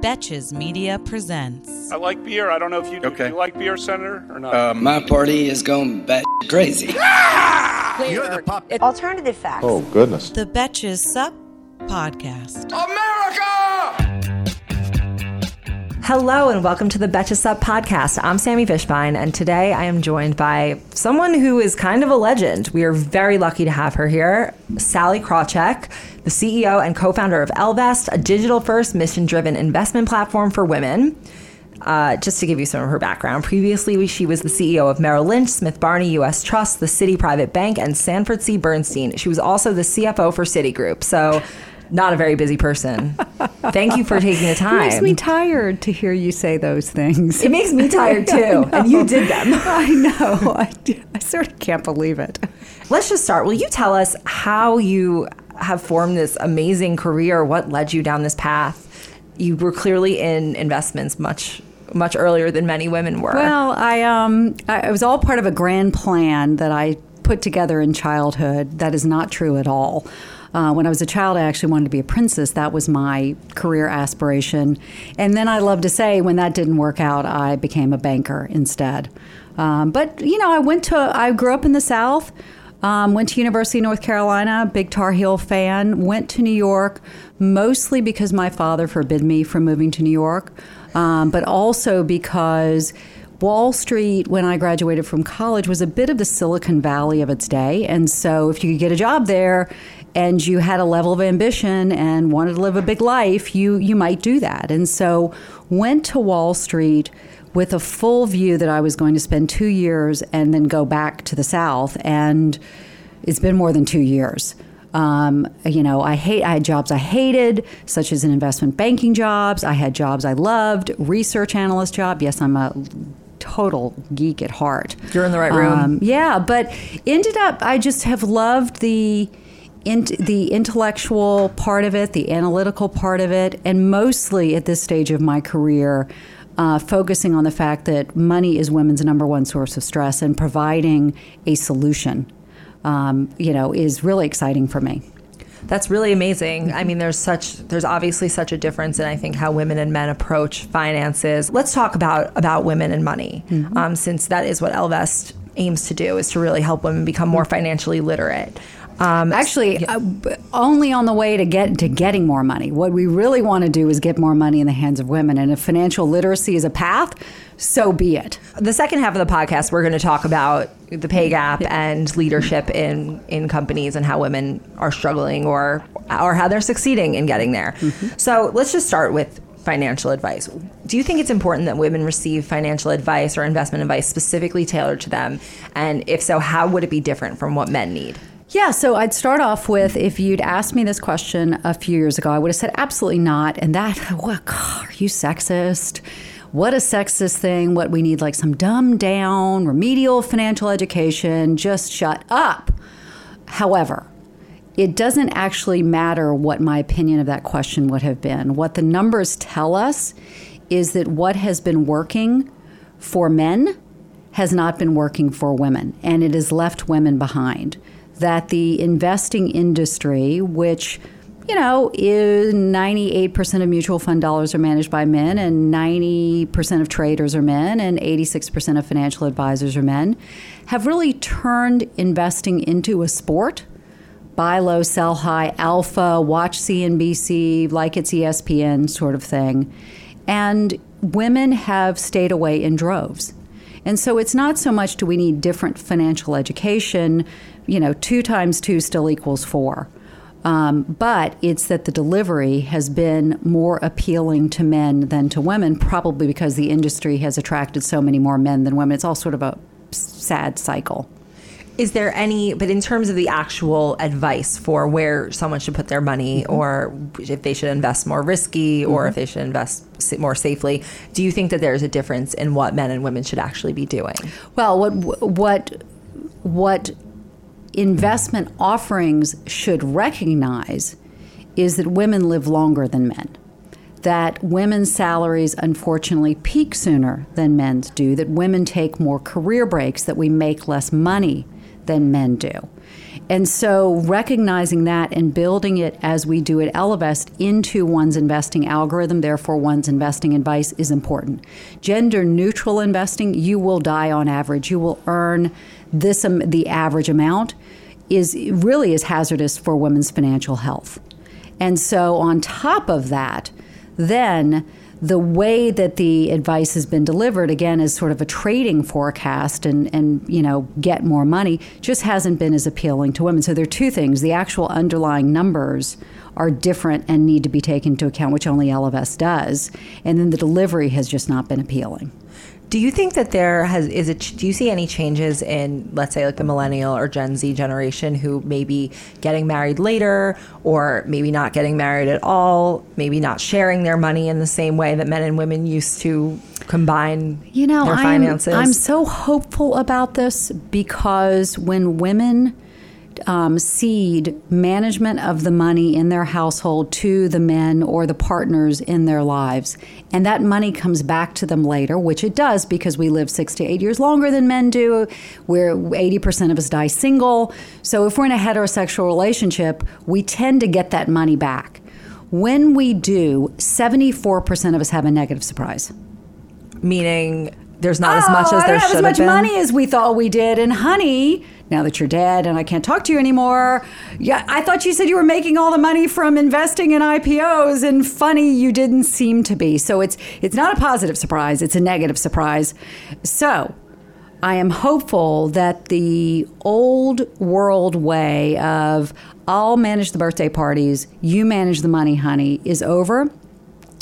Betches Media presents. I like beer. I don't know if you do. Okay. Do you like beer, Senator, or not? Um, My party is going bat crazy. You're the pup. Alternative facts. Oh, goodness. The Betches Sup podcast. Hello and welcome to the Betches Sup podcast. I'm Sami Fishbein, and today I am joined by someone who is kind of a legend. We are very lucky to have her here, Sallie Krawcheck, the CEO and co-founder of Ellevest, a digital-first, mission-driven investment platform for women. Uh, just to give you some of her background, previously she was the CEO of Merrill Lynch, Smith Barney U.S. Trust, the Citi Private Bank, and Sanford C. Bernstein. She was also the CFO for Citigroup. So, not a very busy person. Thank you for taking the time. It makes me tired to hear you say those things. It makes me tired too, and you did them. I know. I, I sort of can't believe it. Let's just start. Will you tell us how you have formed this amazing career? What led you down this path? You were clearly in investments much much earlier than many women were. Well, I um, I, it was all part of a grand plan that I put together in childhood. That is not true at all. Uh, when I was a child, I actually wanted to be a princess. That was my career aspiration. And then I love to say, when that didn't work out, I became a banker instead. Um, but you know, I went to. I grew up in the South. Um, went to University of North Carolina, big Tar Heel fan. Went to New York, mostly because my father forbid me from moving to New York, um, but also because Wall Street, when I graduated from college, was a bit of the Silicon Valley of its day. And so, if you could get a job there and you had a level of ambition and wanted to live a big life, you you might do that. And so, went to Wall Street with a full view that I was going to spend two years and then go back to the South. And it's been more than two years. Um, you know, I hate. I had jobs I hated, such as an investment banking jobs. I had jobs I loved, research analyst job. Yes, I'm a total geek at heart. You're in the right room. Um, yeah, but ended up. I just have loved the. In, the intellectual part of it, the analytical part of it, and mostly at this stage of my career, uh, focusing on the fact that money is women's number one source of stress and providing a solution, um, you know, is really exciting for me. That's really amazing. I mean, there's such there's obviously such a difference in I think how women and men approach finances. Let's talk about about women and money, um, since that is what Ellevest aims to do is to really help women become more financially literate. Um, Actually, uh, only on the way to get to getting more money. What we really want to do is get more money in the hands of women, and if financial literacy is a path, so be it. the second half of the podcast, we're going to talk about the pay gap and leadership in in companies and how women are struggling or or how they're succeeding in getting there. So let's just start with financial advice. Do you think it's important that women receive financial advice or investment advice specifically tailored to them? And if so, how would it be different from what men need? Yeah, so I'd start off with if you'd asked me this question a few years ago, I would have said absolutely not. And that, what, are you sexist? What a sexist thing. What we need, like some dumbed down, remedial financial education. Just shut up. However, it doesn't actually matter what my opinion of that question would have been. What the numbers tell us is that what has been working for men has not been working for women, and it has left women behind. That the investing industry, which you know, is 98% of mutual fund dollars are managed by men, and 90% of traders are men, and 86% of financial advisors are men, have really turned investing into a sport buy low, sell high, alpha, watch CNBC like it's ESPN sort of thing. And women have stayed away in droves. And so it's not so much do we need different financial education, you know, two times two still equals four. Um, but it's that the delivery has been more appealing to men than to women, probably because the industry has attracted so many more men than women. It's all sort of a sad cycle. Is there any, but in terms of the actual advice for where someone should put their money Mm-hmm. or if they should invest more risky or if they should invest more safely, do you think that there's a difference in what men and women should actually be doing? Well, what what what investment offerings should recognize is that women live longer than men. That women's salaries unfortunately peak sooner than men's do, that women take more career breaks, that we make less money than men do. And so recognizing that and building it as we do at Ellevest into one's investing algorithm, therefore one's investing advice is important. Gender neutral investing, you will die on average. You will earn this um, the average amount is really is hazardous for women's financial health. And so on top of that, then the way that the advice has been delivered again is sort of a trading forecast and, and you know get more money just hasn't been as appealing to women. So there are two things. The actual underlying numbers are different and need to be taken into account which only Ellevest does. And then the delivery has just not been appealing Do you think that there has is it? Do you see any changes in, let's say, like the millennial or Gen Z generation who may be getting married later, or maybe not getting married at all, maybe not sharing their money in the same way that men and women used to combine You know, their I'm, finances? I'm so hopeful about this because when women um, cede management of the money in their household to the men or the partners in their lives, and that money comes back to them later, which it does because we live six to eight years longer than men do. We're 80% of us die single. So if we're in a heterosexual relationship, we tend to get that money back. When we do, 74% of us have a negative surprise. Meaning there's not as Oh, much as there don't have should as much have been. money as we thought we did. And honey, now that you're dead and I can't talk to you anymore, yeah, I thought you said you were making all the money from investing in IPOs, and funny, you didn't seem to be. So it's it's not a positive surprise; it's a negative surprise. So. I am hopeful that the old world way of I'll manage the birthday parties, you manage the money, honey, is over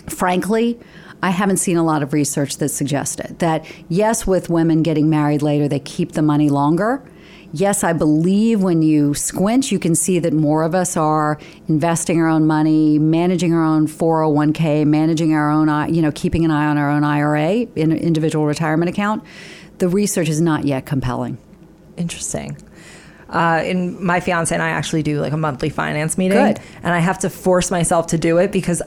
frankly, I haven't seen a lot of research that suggests it. That yes, with women getting married later, they keep the money longer. Yes, I believe when you squint, you can see that more of us are investing our own money, managing our own 401k, managing our own, you know, keeping an eye on our own IRA, in an individual retirement account. The research is not yet compelling. Interesting. Uh, and my fiance and I actually do like a monthly finance meeting, Good. and I have to force myself to do it because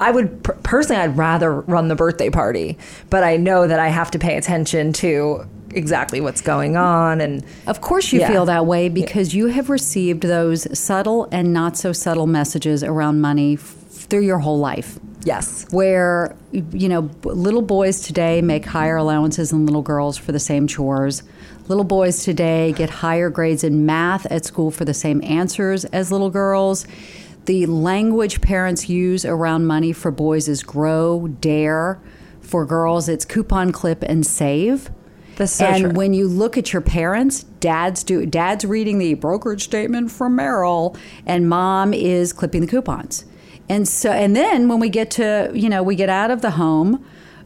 I would personally I'd rather run the birthday party, but I know that I have to pay attention to exactly what's going on and Of course, you Yeah. feel that way because you have received those subtle and not so subtle messages around money f- through your whole life. yes, where you know little boys today make higher allowances than little girls for the same chores. Little boys today get higher grades in math at school for the same answers as little girls. The language parents use around money for boys is grow dare. For girls it's coupon clip and save That's so and true. when you look at your parents, dad's do dad's reading the brokerage statement from Merrill, and mom is clipping the coupons. And so, and then when we get to you know we get out of the home,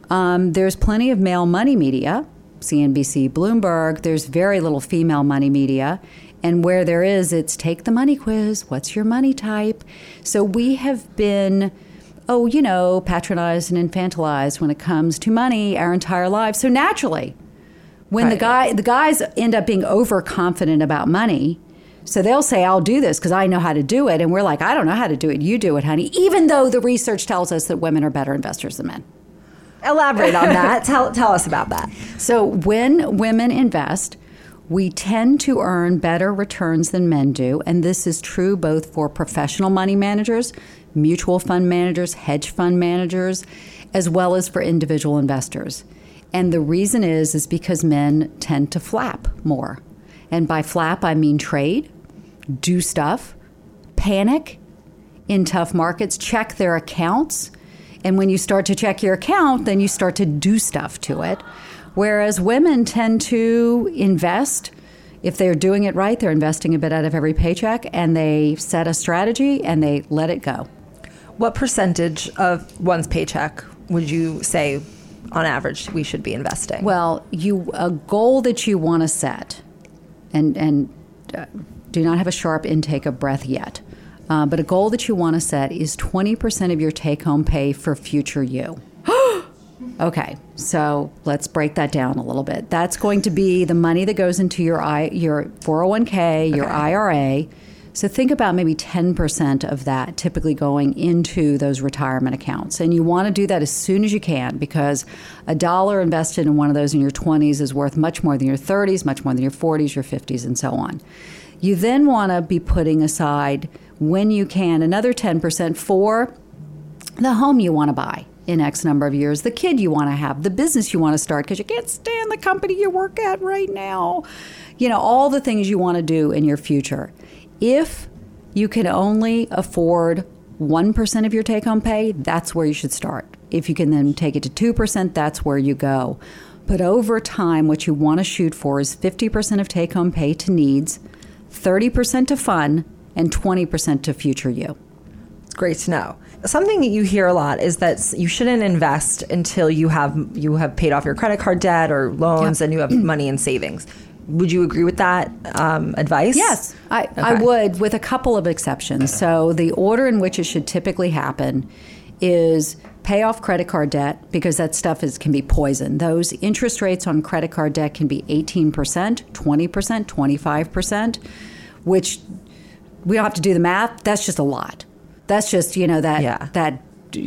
um, there's plenty of male money media, CNBC, Bloomberg. There's very little female money media. And where there is, it's take the money quiz. What's your money type? So we have been oh, you know, patronized and infantilized when it comes to money our entire lives. So naturally, when the guy the guys end up being overconfident about money, so they'll say, "I'll do this because I know how to do it," and we're like, "I don't know how to do it. You do it, honey." Even though the research tells us that women are better investors than men. elaborate on that. tell tell us about that. So when women invest, we tend to earn better returns than men do, and this is true both for professional money managers, mutual fund managers, hedge fund managers, as well as for individual investors. And the reason is is because men tend to flap more. And by flap I mean trade, do stuff, panic in tough markets, check their accounts And when you start to check your account, then you start to do stuff to it. Whereas women tend to invest. If they're doing it right, they're investing a bit out of every paycheck and they set a strategy and they let it go. What percentage of one's paycheck would you say, on average, we should be investing? Well, you a goal that you want to set, and and uh, do not have a sharp intake of breath yet. Uh, but a goal that you want to set is 20% of your take home pay for future you. okay, so let's break that down a little bit. That's going to be the money that goes into your I, your 401k, your IRA. So think about maybe 10% of that typically going into those retirement accounts. And you want to do that as soon as you can because a dollar invested in one of those in your 20s is worth much more than your 30s, much more than your 40s, your 50s, and so on. You then want to be putting aside when you can another 10% for the home you want to buy in X number of years, the kid you want to have, the business you want to start because you can't stand the company you work at right now. You know, all the things you want to do in your future. If you can only afford 1% of your take home pay, that's where you should start. If you can then take it to 2%, that's where you go. But over time, what you want to shoot for is 50% of take home pay to needs, 30% to fun, and 20% to future you. It's great to know. Something that you hear a lot is that you shouldn't invest until you have you have paid off your credit card debt or loans Yep. and you have money in savings. Would you agree with that um, advice? Yes, I, I would, with a couple of exceptions. So, the order in which it should typically happen is pay off credit card debt because that stuff is can be poison. Those interest rates on credit card debt can be 18%, 20%, 25%, which we don't have to do the math. That's just a lot. That's just, you know, that Yeah. that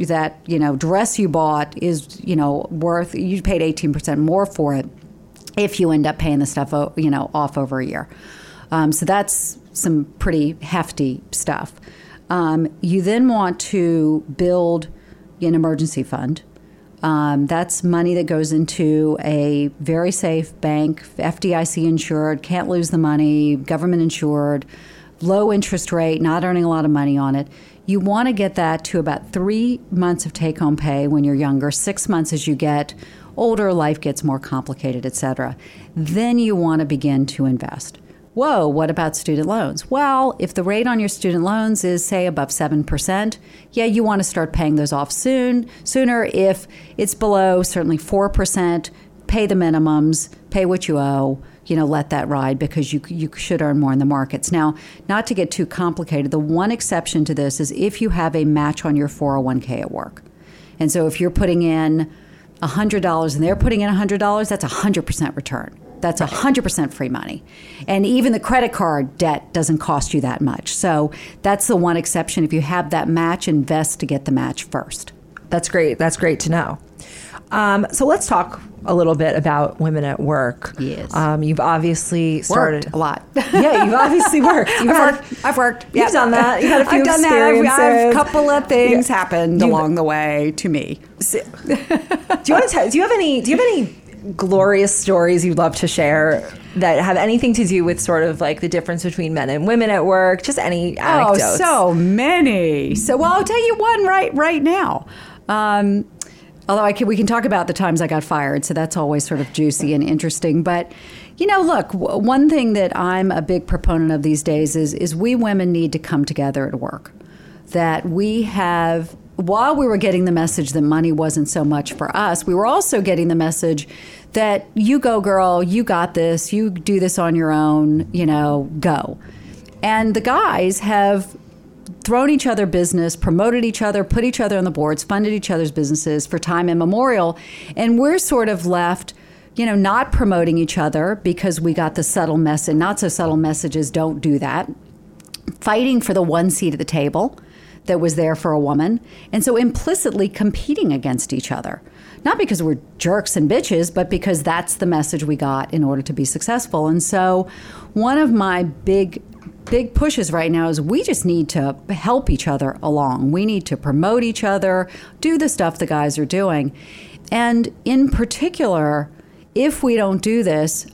that, you know, dress you bought is, you know, worth you paid 18% more for it if you end up paying the stuff, you know, off over a year. Um, so that's some pretty hefty stuff. Um, you then want to build an emergency fund. Um, that's money that goes into a very safe bank, FDIC insured, can't lose the money, government insured, low interest rate, not earning a lot of money on it. You want to get that to about three months of take home pay when you're younger, six months as you get older, life gets more complicated, et cetera. Then you want to begin to invest. Whoa, what about student loans? Well, if the rate on your student loans is, say, above 7%, yeah, you want to start paying those off soon, sooner. If it's below certainly 4%, pay the minimums, pay what you owe, you know, let that ride because you, you should earn more in the markets. Now, not to get too complicated, the one exception to this is if you have a match on your 401k at work. And so if you're putting in $100 and they're putting in $100, that's a 100% return. That's a 100% free money. And even the credit card debt doesn't cost you that much. So that's the one exception. If you have that match, invest to get the match first. That's great. That's great to know. Um, so let's talk a little bit about women at work. Yes. Um, you've obviously started Worked a lot. yeah, you've obviously worked. You've I've had- worked. I've worked. You've done that. You've had a few I've done that. I've- I've- A couple of things Yeah. happened You've- along the way to me. Do you want to tell? Do you have any? Do you have any glorious stories you'd love to share that have anything to do with sort of like the difference between men and women at work? Just any anecdotes. Oh, so many. So, well, I'll tell you one right right now. Um, although I can, we can talk about the times I got fired, so that's always sort of juicy and interesting. But you know, look, w- one thing that I'm a big proponent of these days is is we women need to come together at work. That we have. While we were getting the message that money wasn't so much for us, we were also getting the message that you go, girl, you got this, you do this on your own, you know, go. And the guys have thrown each other business, promoted each other, put each other on the boards, funded each other's businesses for time immemorial. And we're sort of left, you know, not promoting each other because we got the subtle message, not so subtle messages, don't do that. Fighting for the one seat at the table that was there for a woman. And so implicitly competing against each other. Not because we're jerks and bitches, but because that's the message we got in order to be successful. And so one of my big big pushes right now is we just need to help each other along. We need to promote each other, do the stuff the guys are doing. And in particular, if we don't do this,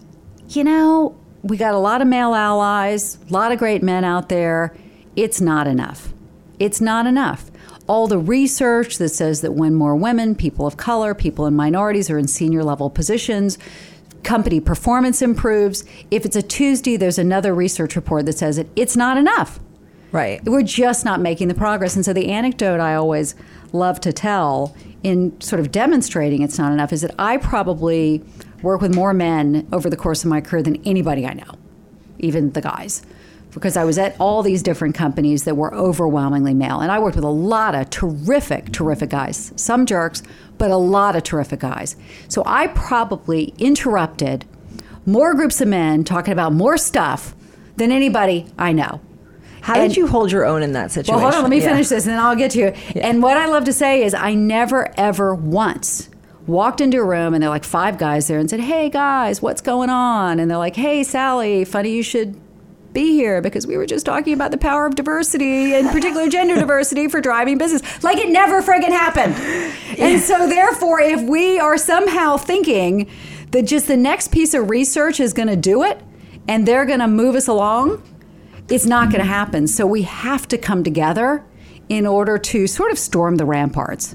you know, we got a lot of male allies, a lot of great men out there. It's not enough. It's not enough. all the research that says that when more women, people of color, people in minorities are in senior level positions, company performance improves. If it's a Tuesday, there's another research report that says it, it's not enough. Right. We're just not making the progress. And so the anecdote I always love to tell in sort of demonstrating it's not enough is that I probably work with more men over the course of my career than anybody I know, even the guys. Because I was at all these different companies that were overwhelmingly male. And I worked with a lot of terrific, terrific guys. Some jerks, but a lot of terrific guys. So I probably interrupted more groups of men talking about more stuff than anybody I know. How And- did you hold your own in that situation? Well, hold on, let me Yeah. finish this and then I'll get to you. And what I love to say is I never, ever once walked into a room and there are like five guys there and said, Hey guys, what's going on? And they're like, Hey Sallie, funny you should be here because we were just talking about the power of diversity and particular gender diversity for driving business. Like it never friggin' happened. And so therefore, if we are somehow thinking that just the next piece of research is gonna do it and they're gonna move us along, it's not going to happen. So we have to come together in order to sort of storm the ramparts.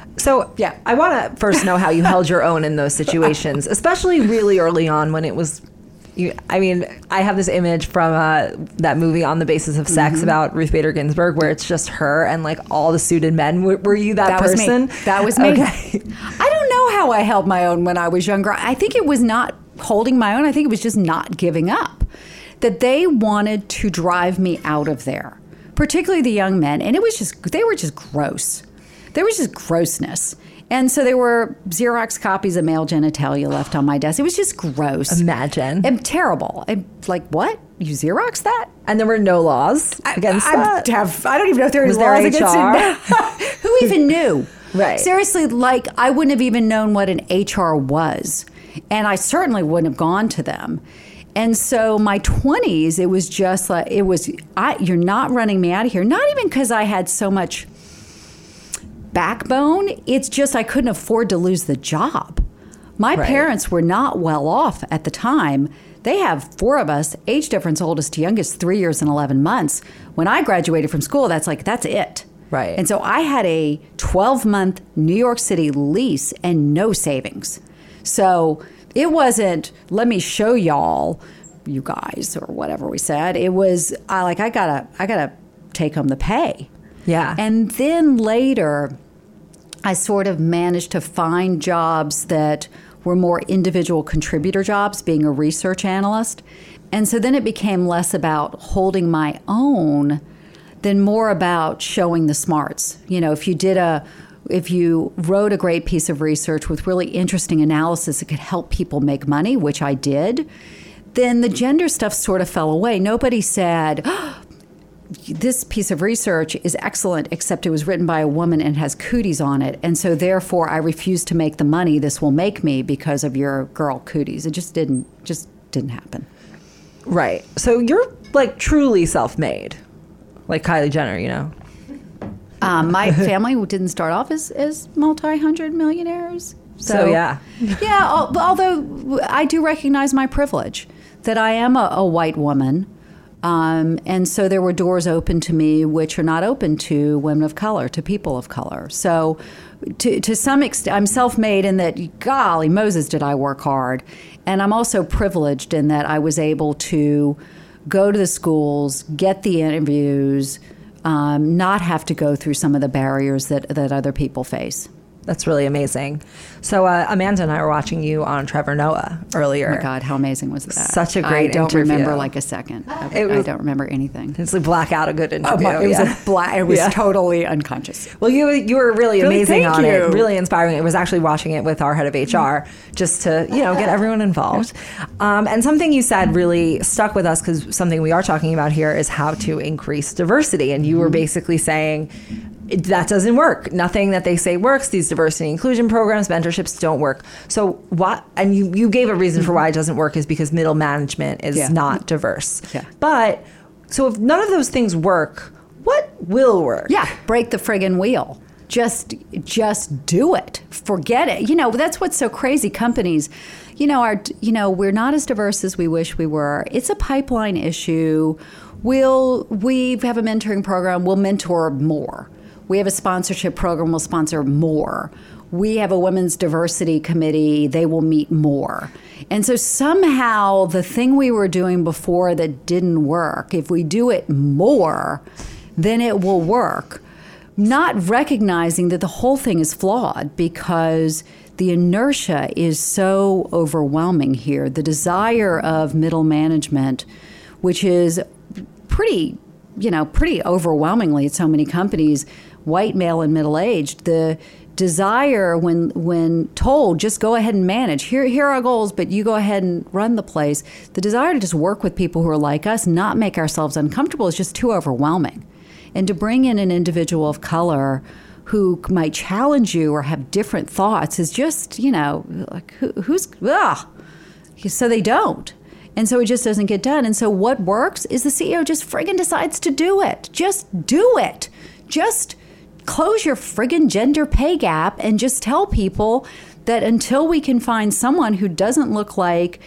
So, yeah, I want to first know how you held your own in those situations, especially really early on when it was. You, I mean, I have this image from uh, that movie on the basis of sex Mm-hmm. about Ruth Bader Ginsburg, where it's just her and like all the suited men. Were, were you that, That person? was. That was me. Okay. I don't know how I held my own when I was younger. I think it was not holding my own. I think it was just not giving up. That they wanted to drive me out of there, particularly the young men. And it was just, they were just gross. There was just grossness. And so there were Xerox copies of male genitalia left on my desk. It was just gross. Imagine. And terrible. And like, what? You Xerox that? And there were no laws against I, that. have, I don't even know if there Was was there laws against it. Who even knew? Right. Seriously, like I wouldn't have even known what an HR was, and I certainly wouldn't have gone to them. And so my 20s, it was just like it was. I, you're not running me out of here. Not even because I had so much backbone. It's just I couldn't afford to lose the job. My Right. parents were not well off at the time. They have four of us, age difference oldest to youngest, three years and 11 months. When I graduated from school, that's like, that's it. Right. And so I had a 12 month New York City lease and no savings. So it wasn't, let me show y'all, you guys, or whatever we said. It was, I like, I gotta, I gotta take home the pay. Yeah. And then later, I sort of managed to find jobs that were more individual contributor jobs, being a research analyst. And so then it became less about holding my own than more about showing the smarts. You know, if you did a if you wrote a great piece of research with really interesting analysis that could help people make money, which I did, then the gender stuff sort of fell away. Nobody said, oh, this piece of research is excellent, except it was written by a woman and has cooties on it. And so therefore I refuse to make the money this will make me because of your girl cooties. It just didn't just didn't happen. Right. So you're like truly self-made, like Kylie Jenner, you know. Um, my family didn't start off as, as multi hundred millionaires. So, yeah. yeah. Although I do recognize my privilege that I am a, a white woman. Um, and so there were doors open to me which are not open to women of color, to people of color. So to, to some extent, I'm self made in that, golly, Moses, did I work hard. And I'm also privileged in that I was able to go to the schools, get the interviews, um, not have to go through some of the barriers that, that other people face. That's really amazing. So uh, Amanda and I were watching you on Trevor Noah earlier. Oh my God, how amazing was that? Such a great I don't interview. remember like a second. I, It I was- don't remember anything. It's like black out a good interview. Oh my- it was yeah. a black. It was Yeah. totally unconscious. Well, you you were really Really, amazing thank on you. it, really inspiring. It was actually watching it with our head of HR just to you know get everyone involved. Um, and something you said really stuck with us because something we are talking about here is how to increase diversity. And you were basically saying it- that doesn't work. Nothing that they say works. These diversity inclusion programs, mentorships don't work. So what? And you you gave a reason for why it doesn't work is because middle management is Yeah. not diverse. Yeah. But so if none of those things work, what will work? Yeah, break the friggin' wheel. Just just do it. Forget it. You know, that's what's so crazy. Companies, you know, are you know, we're not as diverse as we wish we were. It's a pipeline issue. We'll we have a mentoring program, we'll mentor more. We have a sponsorship program, we'll sponsor more. We have a women's diversity committee, they will meet more. And so somehow the thing we were doing before that didn't work, if we do it more, then it will work. Not recognizing that the whole thing is flawed because the inertia is so overwhelming here. The desire of middle management, which is pretty, you know, pretty overwhelmingly at so many companies, white male and middle aged, the desire when when told just go ahead and manage. Here here are our goals but you go ahead and run the place. The desire to just work with people who are like us not make ourselves uncomfortable is just too overwhelming. And to bring in an individual of color who might challenge you or have different thoughts is just you know like who, who's ah so they don't. And so it just doesn't get done. And so what works is the ceo just friggin decides to do it. Just do it. Just close your friggin gender pay gap and just tell people that until we can find someone who doesn't look like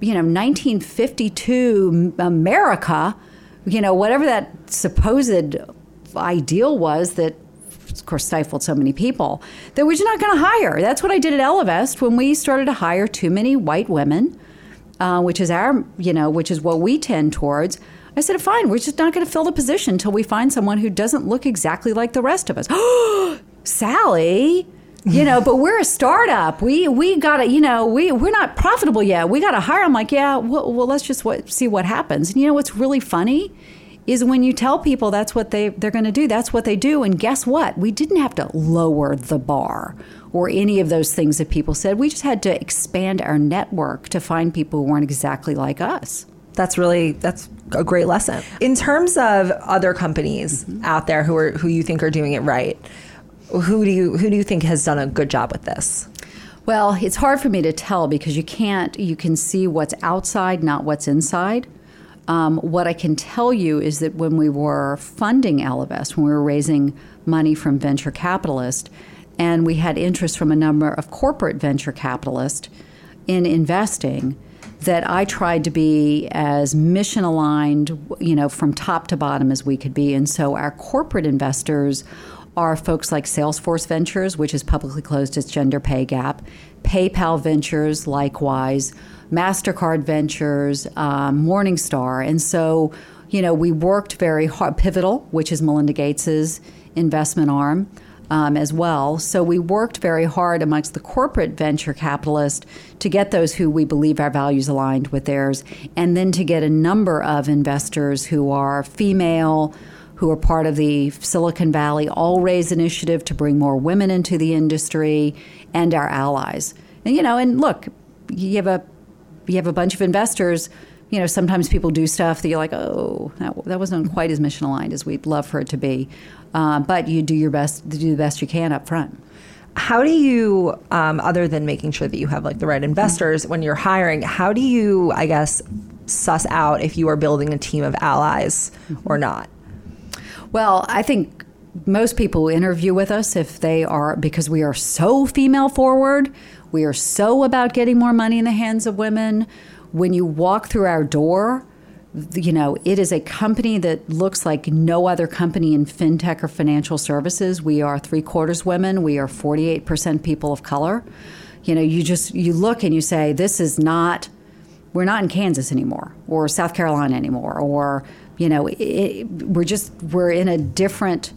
you know 1952 america you know whatever that supposed ideal was that of course stifled so many people that we're just not going to hire. That's what i did at ellevest when we started to hire too many white women uh, which is our you know which is what we tend towards i said fine we're just not going to fill the position until we find someone who doesn't look exactly like the rest of us. Sallie you know but we're a startup. We we gotta you know we we're not profitable yet. We gotta hire. I'm like yeah well, well let's just what, see what happens. And you know what's really funny is when you tell people that's what they they're going to do that's what they do and guess what? We didn't have to lower the bar or any of those things that people said. We just had to expand our network to find people who weren't exactly like us. That's really that's a great lesson. In terms of other companies out there who are who you think are doing it right who do you who do you think has done a good job with this? Well it's hard for me to tell because you can't you can see what's outside not what's inside. Um, what I can tell you is that when we were funding Ellevest, when we were raising money from venture capitalists, and we had interest from a number of corporate venture capitalists in investing, that I tried to be as mission aligned, you know, from top to bottom as we could be. And so our corporate investors are folks like Salesforce Ventures, which has publicly closed its gender pay gap, PayPal Ventures, likewise, MasterCard Ventures, um, Morningstar. And so, you know, we worked very hard, Pivotal, which is Melinda Gates's investment arm. Um, as well. So we worked very hard amongst the corporate venture capitalists to get those who we believe our values aligned with theirs, and then to get a number of investors who are female, who are part of the Silicon Valley All Raise initiative to bring more women into the industry, and our allies. And you know, and look, you have a you have a bunch of investors. You know, sometimes people do stuff that you're like, oh, that, that wasn't quite as mission aligned as we'd love for it to be. Uh, but you do your best to do the best you can up front. How do you, um, other than making sure that you have like the right investors when you're hiring, how do you, I guess, suss out if you are building a team of allies or not? Well, I think most people interview with us, if they are, because we are so female forward, we are so about getting more money in the hands of women. When you walk through our door, you know, it is a company that looks like no other company in fintech or financial services. We are three quarters women. We are 48% people of color. You know, you just, you look and you say, this is not, we're not in Kansas anymore or South Carolina anymore or, you know, it, we're just, we're in a different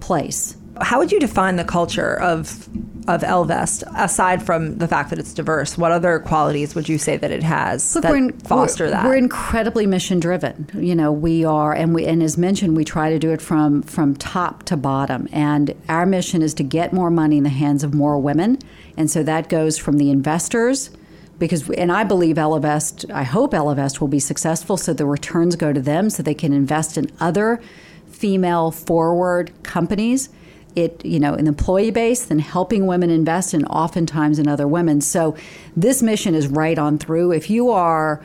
place. How would you define the culture of of Ellevest aside from the fact that it's diverse? What other qualities would you say that it has Look, that we're in, foster we're, that? We're incredibly mission driven. You know, we are, and we, and as mentioned, we try to do it from from top to bottom. And our mission is to get more money in the hands of more women, and so that goes from the investors. Because, and I believe Ellevest, I hope Ellevest will be successful so the returns go to them so they can invest in other female forward companies it you know an employee base than helping women invest and oftentimes in other women. So this mission is right on through. If you are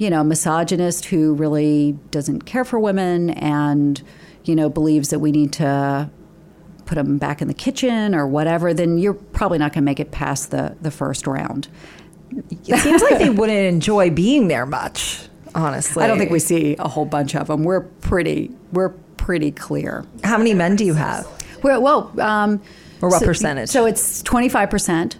you know misogynist who really doesn't care for women and you know believes that we need to put them back in the kitchen or whatever then you're probably not going to make it past the the first round. It seems like they wouldn't enjoy being there much honestly. I don't think we see a whole bunch of them we're pretty we're pretty clear. How many men do you have well, well um, or what so, percentage? So it's twenty five percent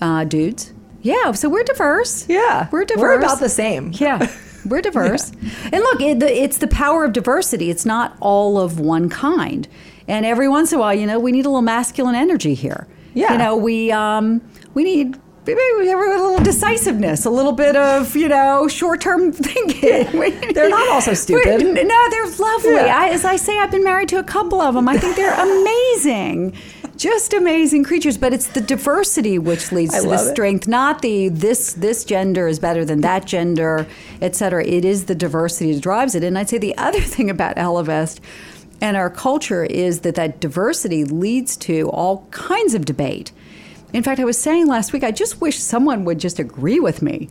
uh, dudes. Yeah, so we're diverse. Yeah, we're diverse. We're about the same. Yeah, we're diverse. yeah. And look, it, the, it's the power of diversity. It's not all of one kind. And every once in a while, you know, we need a little masculine energy here. Yeah. You know, we um, we need maybe we have a little decisiveness, a little bit of you know short-term thinking. they're not also stupid. no, they're lovely. Yeah. I, as I say, I've been married to a couple of them. I think they're amazing, just amazing creatures. But it's the diversity which leads I to the strength, not the this this gender is better than that gender, et cetera. It is the diversity that drives it. And I'd say the other thing about Ellevest and our culture is that that diversity leads to all kinds of debate. In fact, I was saying last week, I just wish someone would just agree with me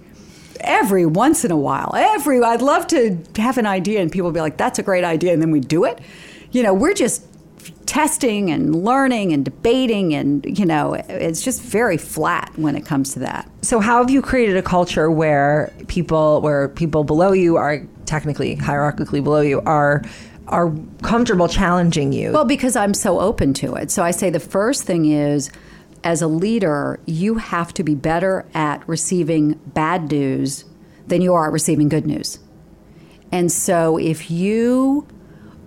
every once in a while. Every, I'd love to have an idea and people be like, that's a great idea, and then we do it. You know, we're just testing and learning and debating, and, you know, it's just very flat when it comes to that. So, how have you created a culture where people, where people below you are technically hierarchically below you are are comfortable challenging you? Well, because I'm so open to it. So I say the first thing is as a leader, you have to be better at receiving bad news than you are at receiving good news. And so if you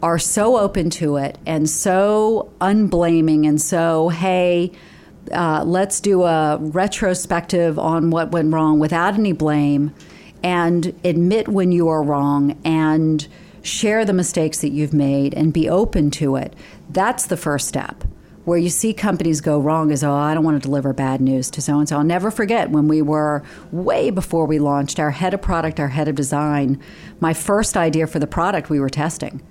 are so open to it and so unblaming and so, hey, uh, let's do a retrospective on what went wrong without any blame and admit when you are wrong and share the mistakes that you've made and be open to it. That's the first step where you see companies go wrong is, oh, I don't want to deliver bad news to so and so. I'll never forget when we were way before we launched, our head of product, our head of design, my first idea for the product we were testing.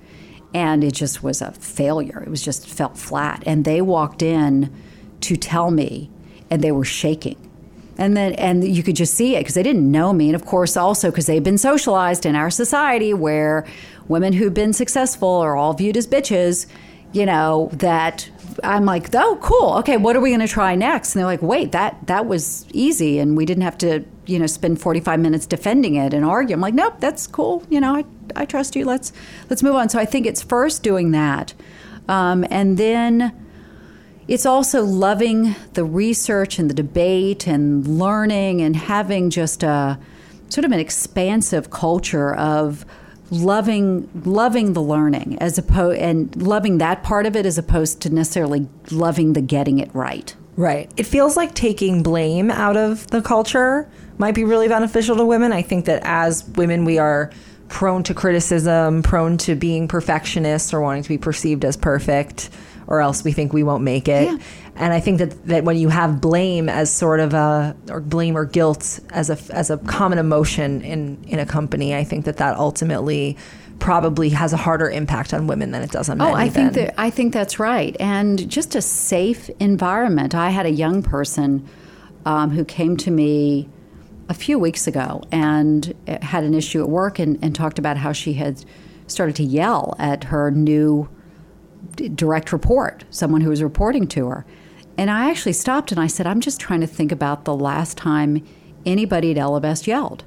And it just was a failure. It was just felt flat. And they walked in to tell me, and they were shaking. And then, and you could just see it because they didn't know me, and of course, also because they've been socialized in our society where women who've been successful are all viewed as bitches. You know that I'm like, oh, cool. Okay, what are we going to try next? And they're like, wait, that that was easy, and we didn't have to, you know, spend 45 minutes defending it and argue. I'm like, nope, that's cool. You know, I, I trust you. Let's let's move on. So I think it's first doing that. Um, and then it's also loving the research and the debate and learning and having just a sort of an expansive culture of loving loving the learning as opposed and loving that part of it as opposed to necessarily loving the getting it right. Right. It feels like taking blame out of the culture might be really beneficial to women. I think that as women, we are prone to criticism, prone to being perfectionists or wanting to be perceived as perfect, or else we think we won't make it. Yeah. And I think that, that when you have blame as sort of a, or blame or guilt as a, as a common emotion in, in a company, I think that that ultimately probably has a harder impact on women than it does on men. Oh, I think that I think that's right, and just a safe environment. I had a young person um, who came to me a few weeks ago and had an issue at work, and, and talked about how she had started to yell at her new direct report, someone who was reporting to her. And I actually stopped and I said, I'm just trying to think about the last time anybody at Ellevest yelled.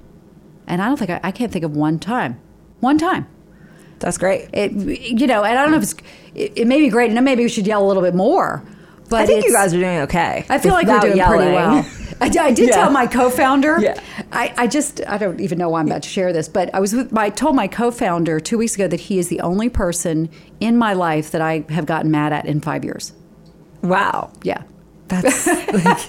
And I don't think I, I can't think of one time. One time. That's great. It, you know, and I don't know if it's, it, it may be great, and maybe we should yell a little bit more. But I think you guys are doing okay. I feel like we're doing pretty well. I, I did Yeah. tell my co-founder. Yeah. I, I just I don't even know why I'm about to share this, but I was with my I told my co-founder two weeks ago that he is the only person in my life that I have gotten mad at in five years. Wow. Yeah. That's like,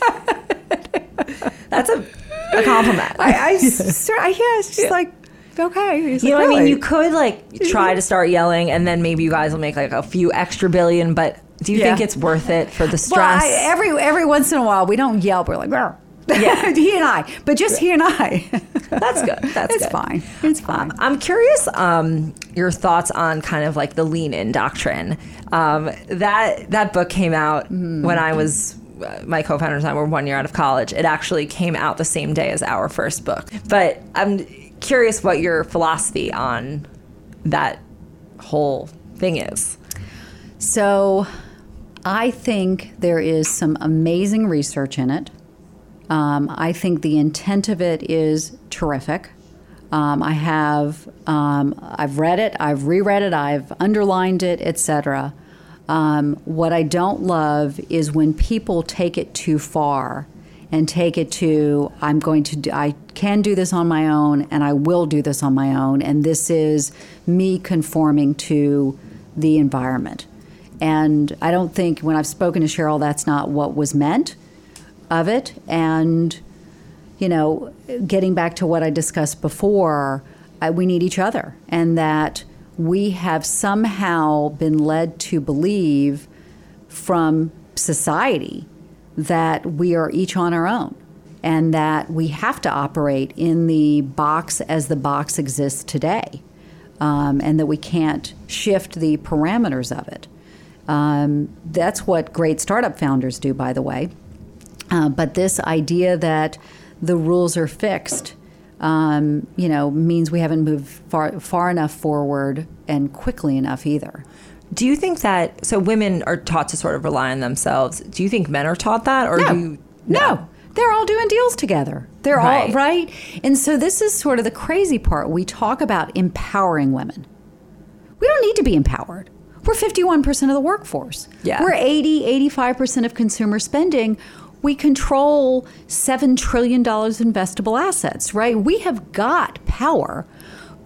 that's a, a compliment. I, I, sort- I yeah, it's just like okay. He's you know like, what I mean? You could like try to start yelling, and then maybe you guys will make like a few extra billion. But do you Yeah. think it's worth it for the Well, stress? I, every every once in a while we don't yell. We're like, "Grr." yeah, he and I, but just he and I. That's good. That's it's good. fine. It's fine. I'm curious um, your thoughts on kind of like the lean in doctrine. Um, that that book came out Mm-hmm. when I was uh, my co-founders and I were one year out of college. It actually came out the same day as our first book. But I'm curious what your philosophy on that whole thing is. So, I think there is some amazing research in it. Um, I think the intent of it is terrific. Um, I have um, I've read it, I've reread it, I've underlined it, etc. Um, what I don't love is when people take it too far and take it to I'm going to do, I can do this on my own and I will do this on my own and this is me conforming to the environment. And I don't think when I've spoken to Sheryl that's not what was meant of it and you know getting back to what I discussed before I, we need each other and that we have somehow been led to believe from society that we are each on our own and that we have to operate in the box as the box exists today um, and that we can't shift the parameters of it. Um, that's what great startup founders do, by the way. Uh, but this idea that the rules are fixed, um, you know, means we haven't moved far far enough forward and quickly enough either. Do you think that so women are taught to sort of rely on themselves? Do you think men are taught that, or do you, No. They're all doing deals together. They're all Right. right. And so this is sort of the crazy part. We talk about empowering women. We don't need to be empowered. We're 51% of the workforce. Yeah. We're 80, 85% of consumer spending. We control $7 trillion in investable assets, right? We have got power,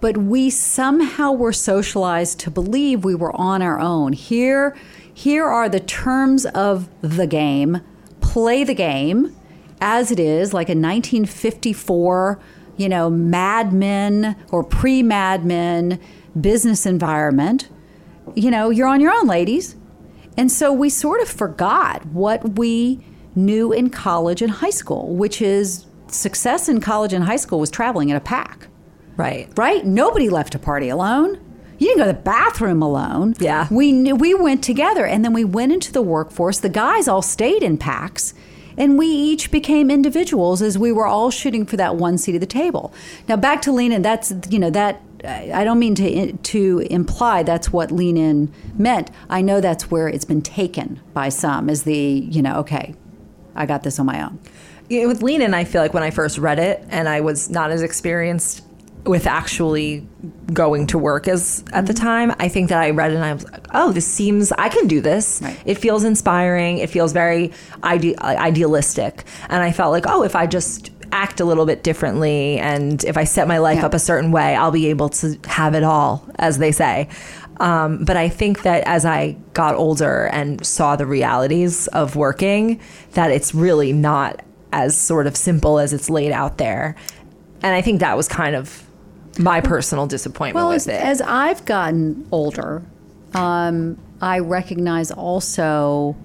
but we somehow were socialized to believe we were on our own. Here, here are the terms of the game. Play the game as it is, like a 1954, you know, Mad Men or pre Mad Men business environment. You know, you're on your own, ladies. And so we sort of forgot what we knew in college and high school, which is success in college and high school was traveling in a pack, right? right? Nobody left a party alone. You didn't go to the bathroom alone. Yeah. We knew, we went together and then we went into the workforce. The guys all stayed in packs and we each became individuals as we were all shooting for that one seat at the table. Now back to lean in, that's you know that I don't mean to to imply that's what lean in meant. I know that's where it's been taken by some as the you know okay, I got this on my own. Yeah, with lean in, I feel like when I first read it and I was not as experienced with actually going to work as at the mm-hmm. time. I think that I read it and I was like, oh, this seems I can do this. Right. It feels inspiring. It feels very ide- idealistic, and I felt like, oh, if I just act a little bit differently and if I set my life Yeah. up a certain way, I'll be able to have it all, as they say. Um, but I think that as I got older and saw the realities of working, that it's really not as sort of simple as it's laid out there. And I think that was kind of my personal disappointment Well, with as, it. as I've gotten older, um, I recognize also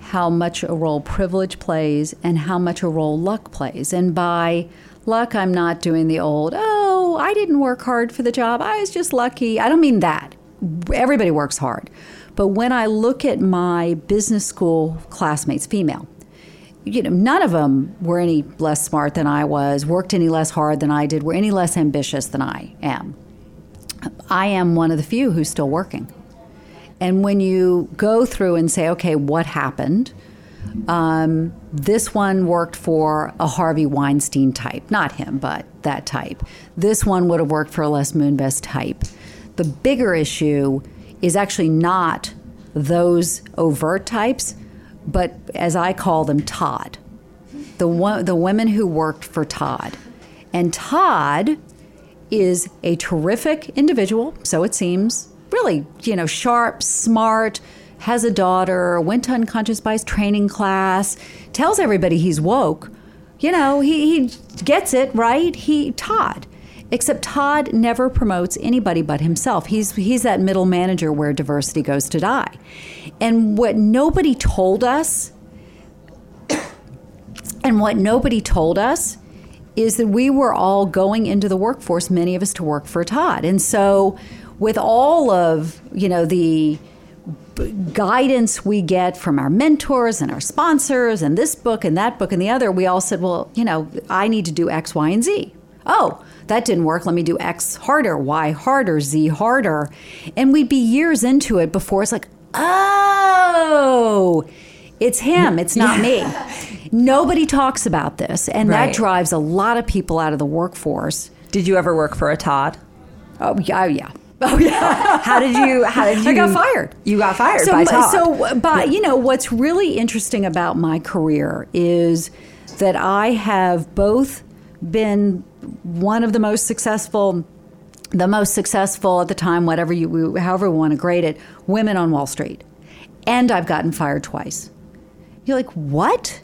how much a role privilege plays and how much a role luck plays. And by luck, I'm not doing the old, oh, I didn't work hard for the job. I was just lucky. I don't mean that. Everybody works hard. But when I look at my business school classmates, female, you know, none of them were any less smart than I was, worked any less hard than I did, were any less ambitious than I am. I am one of the few who's still working. And when you go through and say, okay, what happened? Um, this one worked for a Harvey Weinstein type, not him, but that type. This one would have worked for a Les Moonves type. The bigger issue is actually not those overt types, but as I call them, Todd. The, one, the women who worked for Todd. And Todd is a terrific individual, so it seems. Really, you know, sharp, smart, has a daughter, went to unconscious bias training class, tells everybody he's woke. You know, he, he gets it, right? He Todd. Except Todd never promotes anybody but himself. He's he's that middle manager where diversity goes to die. And what nobody told us and what nobody told us is that we were all going into the workforce, many of us to work for Todd. And so, with all of, you know, the guidance we get from our mentors and our sponsors and this book and that book and the other, we all said, well, you know, I need to do X, Y, and Z. Oh, that didn't work. Let me do X harder, Y harder, Z harder. And we'd be years into it before it's like, oh, it's him, it's not me. Nobody talks about this. And Right. that drives a lot of people out of the workforce. Did you ever work for a Todd? Oh, yeah. Oh, yeah. Oh, yeah. How did you? How did you? I got fired. You got fired so, by Todd. So, but you know, what's really interesting about my career is that I have both been one of the most successful, the most successful at the time, whatever you, however we want to grade it, women on Wall Street, and I've gotten fired twice. You're like, what?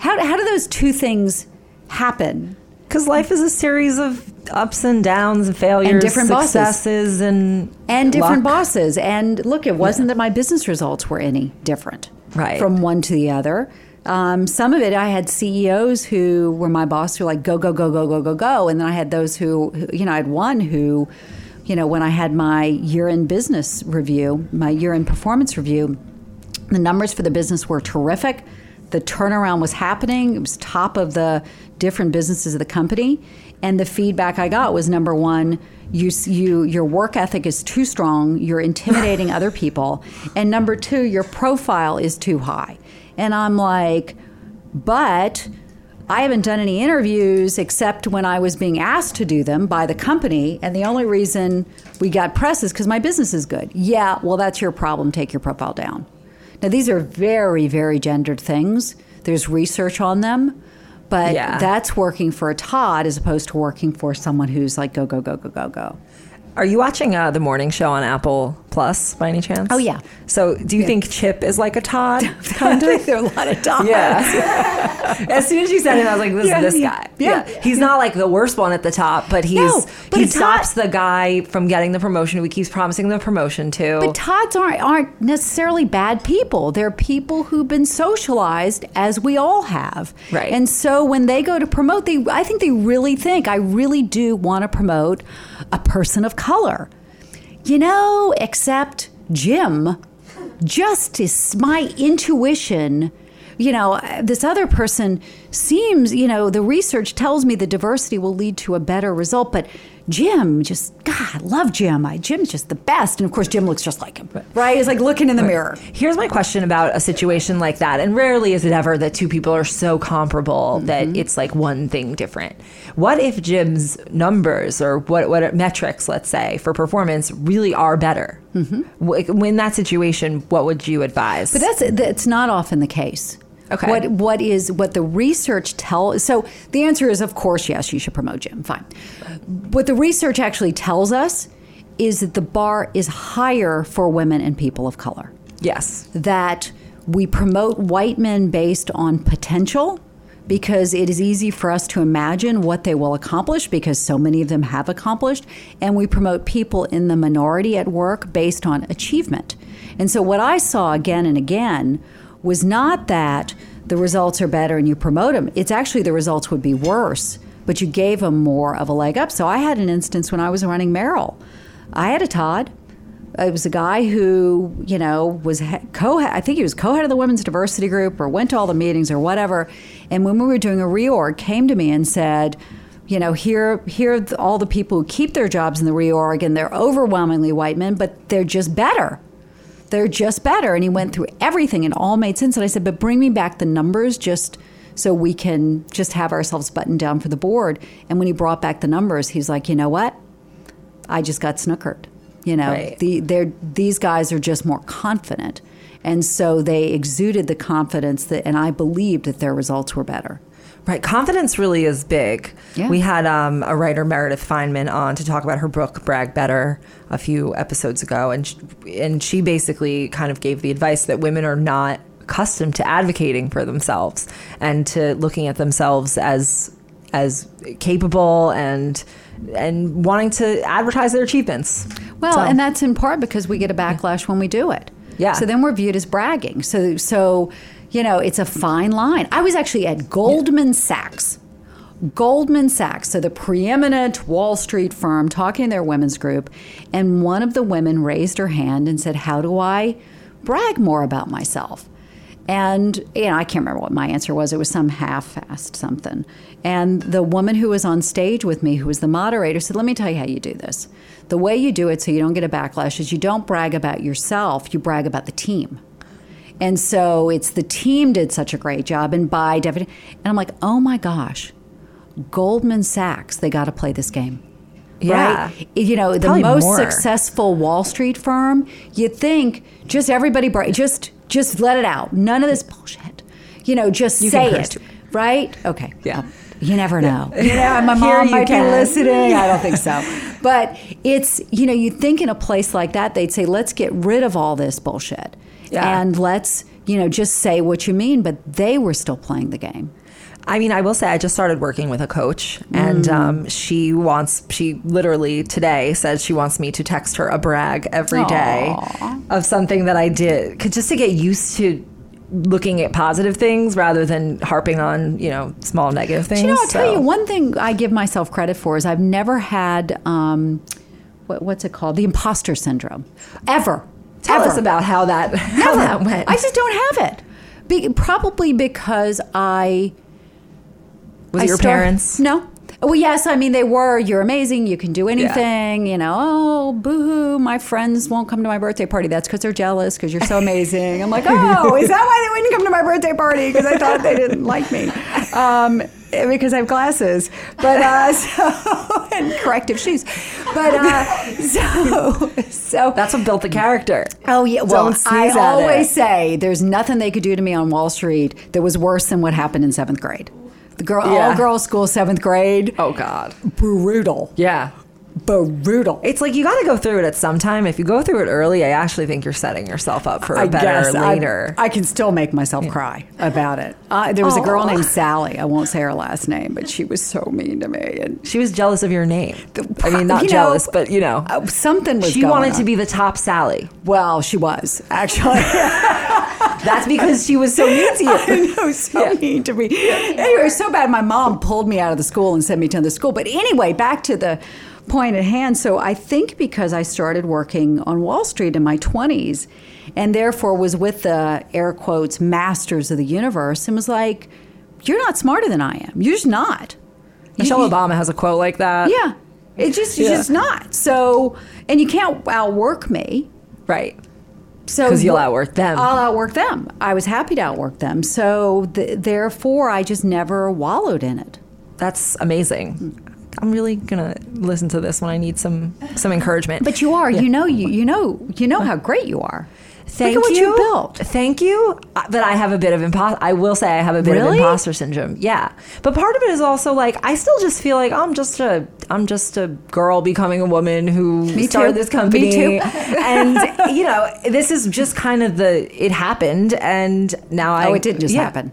How, how do those two things happen? Because life is a series of ups and downs and failures, And different bosses. and and different luck. bosses. And look, it wasn't that my business results were any different Right. from one to the other. Um, some of it, I had CEOs who were my boss who were like, go, go, go, go, go, go, go. And then I had those who, who- you know, I had one who, you know, when I had my year in business review, my year in performance review, the numbers for the business were terrific. The turnaround was happening. It was top of the different businesses of the company. And the feedback I got was number one, you, you, your work ethic is too strong. You're intimidating other people. And number two, your profile is too high. And I'm like, but I haven't done any interviews except when I was being asked to do them by the company. And the only reason we got press is because my business is good. Yeah, well, that's your problem. Take your profile down. Now, these are very, very gendered things. There's research on them, but Yeah. that's working for a Todd as opposed to working for someone who's like, go, go, go, go, go, go. Are you watching uh, the morning show on Apple Plus by any chance? Oh, yeah. So, do you think Chip is like a Todd? Kind of. there are a lot of Todds. Yeah. as soon as you said it, I was like, "This Yeah, is this guy." yeah. He's not like the worst one at the top, but he's No, but he a Todd- stops the guy from getting the promotion who he keeps promising the promotion to. But Todds aren't, aren't necessarily bad people. They're people who've been socialized, as we all have. Right. And so when they go to promote, they I think they really think, I really do want to promote a person of color. You know, except Jim, just is my intuition. You know, this other person seems, you know, the research tells me the diversity will lead to a better result, but Jim, just God, love Jim. I Jim's just the best. And of course, Jim looks just like him, right? It's like looking in the mirror. Here's my question about a situation like that. And rarely is it ever that two people are so comparable that it's like one thing different. What if Jim's numbers or what what metrics, let's say, for performance really are better? Mm-hmm. In that situation, what would you advise? But that's that's not often the case. Okay. What what is what the research tell? So the answer is, of course, yes. You should promote Jim. Fine. What the research actually tells us is that the bar is higher for women and people of color. yes. That we promote white men based on potential because it is easy for us to imagine what they will accomplish because so many of them have accomplished. And we promote people in the minority at work based on achievement. And so what I saw again and again was not that the results are better and you promote them, it's actually the results would be worse, but you gave them more of a leg up. So I had an instance when I was running Merrill. I had a Todd. It was a guy who, you know, was co I think he was co head of the women's diversity group or went to all the meetings or whatever. And when we were doing a reorg, came to me and said, you know, here, here are all the people who keep their jobs in the reorg, and they're overwhelmingly white men, but they're just better they're just better. And he went through everything and all made sense. And I said, but bring me back the numbers just so we can just have ourselves buttoned down for the board. And when he brought back the numbers, he's like, you know what? I just got snookered. You know, Right. the, these guys are just more confident. And so they exuded the confidence that, and I believed that their results were better. Right. Confidence really is big. Yeah. We had um, a writer, Meredith Fineman, on to talk about her book, Brag Better, a few episodes ago. And, sh- and she basically kind of gave the advice that women are not accustomed to advocating for themselves and to looking at themselves as as capable and and wanting to advertise their achievements. Well, So- and that's in part because we get a backlash when we do it. Yeah. So then we're viewed as bragging. So so you know, it's a fine line. I was actually at Goldman Sachs. Goldman Sachs, so the preeminent Wall Street firm, talking to their women's group, and one of the women raised her hand and said, "How do I brag more about myself?" And you know, I can't remember what my answer was. It was some half-assed something. And the woman who was on stage with me, who was the moderator, said, "Let me tell you how you do this. The way you do it, so you don't get a backlash, is you don't brag about yourself. You brag about the team." And so it's the team did such a great job. And by definition, and I'm like, oh my gosh, Goldman Sachs, they got to play this game. Yeah. Right? You know, the Probably most more. successful Wall Street firm, you'd think just everybody, just just let it out. None of this bullshit. You know, just You say it. Right? Okay. Yeah. You never know. You know, my mom you might can. be listening. I don't think so. But it's, you know, you think in a place like that, they'd say, let's get rid of all this bullshit. Yeah. And let's, you know, just say what you mean. But they were still playing the game. I mean, I will say I just started working with a coach, and Mm. um, she wants, she literally today said she wants me to text her a brag every day of something that I did, 'cause just to get used to looking at positive things rather than harping on, you know, small negative things. You know, I'll tell you one thing I give myself credit for is I've never had, um, what, what's it called? The imposter syndrome. Ever. Tell Ever. us about how that how Never. that went. I just don't have it. Be, probably because I. Was I your start- parents? No. Well, yes. I mean, they were. You're amazing. You can do anything. You know. Oh, boo-hoo! My friends won't come to my birthday party. That's because they're jealous because you're so amazing. I'm like, oh, is that why they wouldn't come to my birthday party? Because I thought they didn't like me. Um, because I have glasses, but uh, so and corrective shoes. But uh, so so That's what built the character. Oh yeah, well, I always it. say there's nothing they could do to me on Wall Street that was worse than what happened in seventh grade. The girl, Yeah. all girls school, seventh grade, Oh God. brutal, Yeah. Brutal. It's like you got to go through it at some time. If you go through it early, I actually think you're setting yourself up for a better I- later. I, can still make myself cry about it. Uh, there was a girl named Sally. I won't say her last name, but she was so mean to me. And she was jealous of your name. I mean, not You know, jealous, but you know, uh, something was. she wanted on. to be the top Sally. Well, she was actually. That's because she was so mean to you. I know, so Yeah. mean to me. Anyway, it was so bad. My mom pulled me out of the school and sent me to another school. But anyway, back to the point at hand. So I think because I started working on Wall Street in my 20s and therefore was with the air quotes masters of the universe and was like, you're not smarter than I am. You're just not. Michelle You- Obama has a quote like that. Yeah. It's just it's just not. So, and you can't outwork me. Right. So 'Cause you'll outwork them. I'll outwork them. I was happy to outwork them. So th- therefore, I just never wallowed in it. That's amazing. I'm really gonna listen to this when I need some some encouragement. But you are. You know. You you know. You know how great you are. Thank Look at what you. you built. Thank you. Uh, But I have a bit of imposter. I will say I have a bit Really? of imposter syndrome. Yeah. But part of it is also like I still just feel like I'm just a I'm just a girl becoming a woman who Me started too. this company. Me too. and you know, this is just kind of the it happened and now I Oh, it didn't just yeah. happen.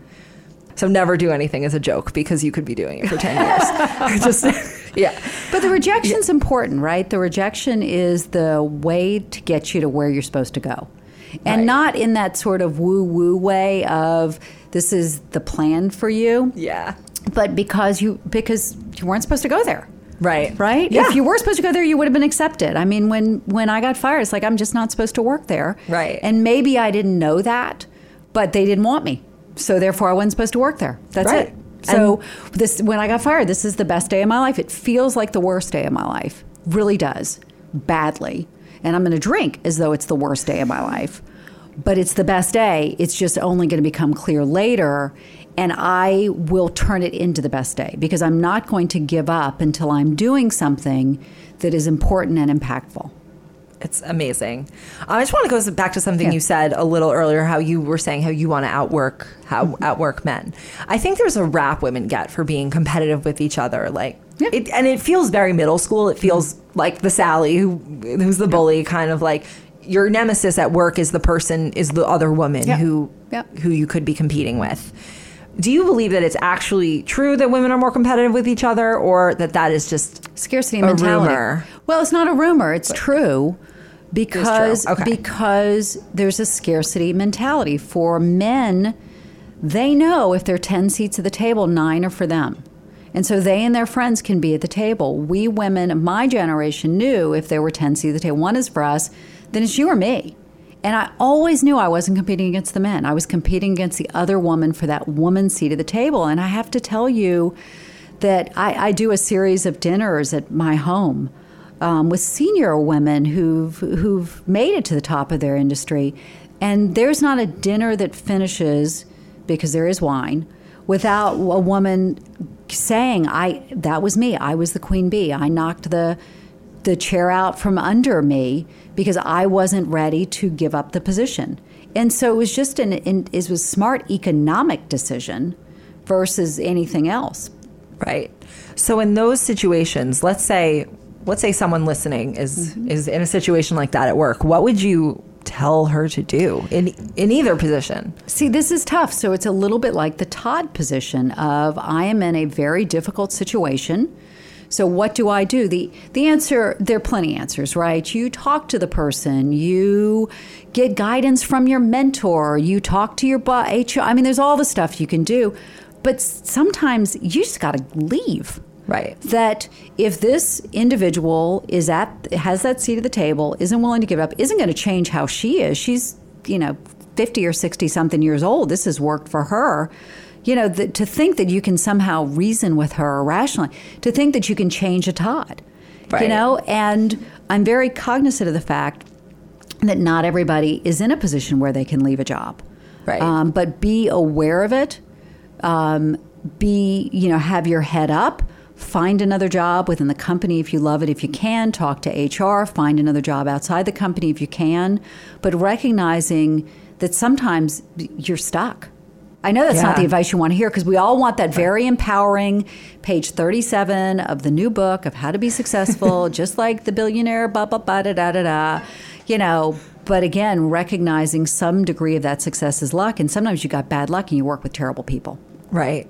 So never do anything as a joke because you could be doing it for 10 years. just yeah. But the rejection's important, right? The rejection is the way to get you to where you're supposed to go. And Right. not in that sort of woo woo way of this is the plan for you, Yeah. but because you because you weren't supposed to go there. Right. Right? Yeah. If you were supposed to go there, you would have been accepted. I mean, when when I got fired, it's like I'm just not supposed to work there. Right. And maybe I didn't know that, but they didn't want me. So therefore I wasn't supposed to work there. That's Right. it. So this when I got fired, this is the best day of my life. It feels like the worst day of my life. Really does. Badly. And I'm going to drink as though it's the worst day of my life. But it's the best day. It's just only going to become clear later. And I will turn it into the best day because I'm not going to give up until I'm doing something that is important and impactful. It's amazing. I just want to go back to something Yeah. you said a little earlier, how you were saying how you want to outwork how Mm-hmm. outwork men. I think there's a rap women get for being competitive with each other, like, Yeah. it, and it feels very middle school. It feels like the Sally who who's the bully, kind of like your nemesis at work is the person is the other woman Yeah. who who you could be competing with. Do you believe that it's actually true that women are more competitive with each other, or that that is just scarcity A mentality. rumor. Well, it's not a rumor; it's true because Okay. because there's a scarcity mentality for men. They know if there are ten seats at the table, nine are for them, and so they and their friends can be at the table. We women of my generation knew if there were ten seats at the table, one is for us, then it's you or me. And I always knew I wasn't competing against the men. I was competing against the other woman for that woman's seat at the table. And I have to tell you that I, I do a series of dinners at my home um, with senior women who've who've made it to the top of their industry, and there's not a dinner that finishes because there is wine without a woman saying, "I that was me. I was the queen bee. I knocked the." The chair out from under me because I wasn't ready to give up the position. And so it was just an, an it was smart economic decision versus anything else. Right. So in those situations, let's say let's say someone listening is Mm-hmm. is in a situation like that at work. What would you tell her to do in in either position? See, this is tough. So it's a little bit like the Todd position of I am in a very difficult situation. So what do I do? The the answer there are plenty of answers, right? You talk to the person, you get guidance from your mentor, you talk to your HR. I mean, there's all the stuff you can do, but sometimes you just got to leave. Right. That if this individual is at has that seat at the table, isn't willing to give up, isn't going to change how she is. She's you know fifty or sixty something years old. This has worked for her. You know, th- to think that you can somehow reason with her rationally, to think that you can change a Todd, you know, and I'm very cognizant of the fact that not everybody is in a position where they can leave a job. Right. Um, but be aware of it. Um, be, you know, have your head up. Find another job within the company if you love it, if you can. Talk to HR. Find another job outside the company if you can. But recognizing that sometimes you're stuck. I know that's not the advice you want to hear because we all want that very empowering page 37 of the new book of how to be successful, just like the billionaire, blah, blah, blah, da, da, da, da. You know, but again, recognizing some degree of that success is luck. And sometimes you got bad luck and you work with terrible people. Right.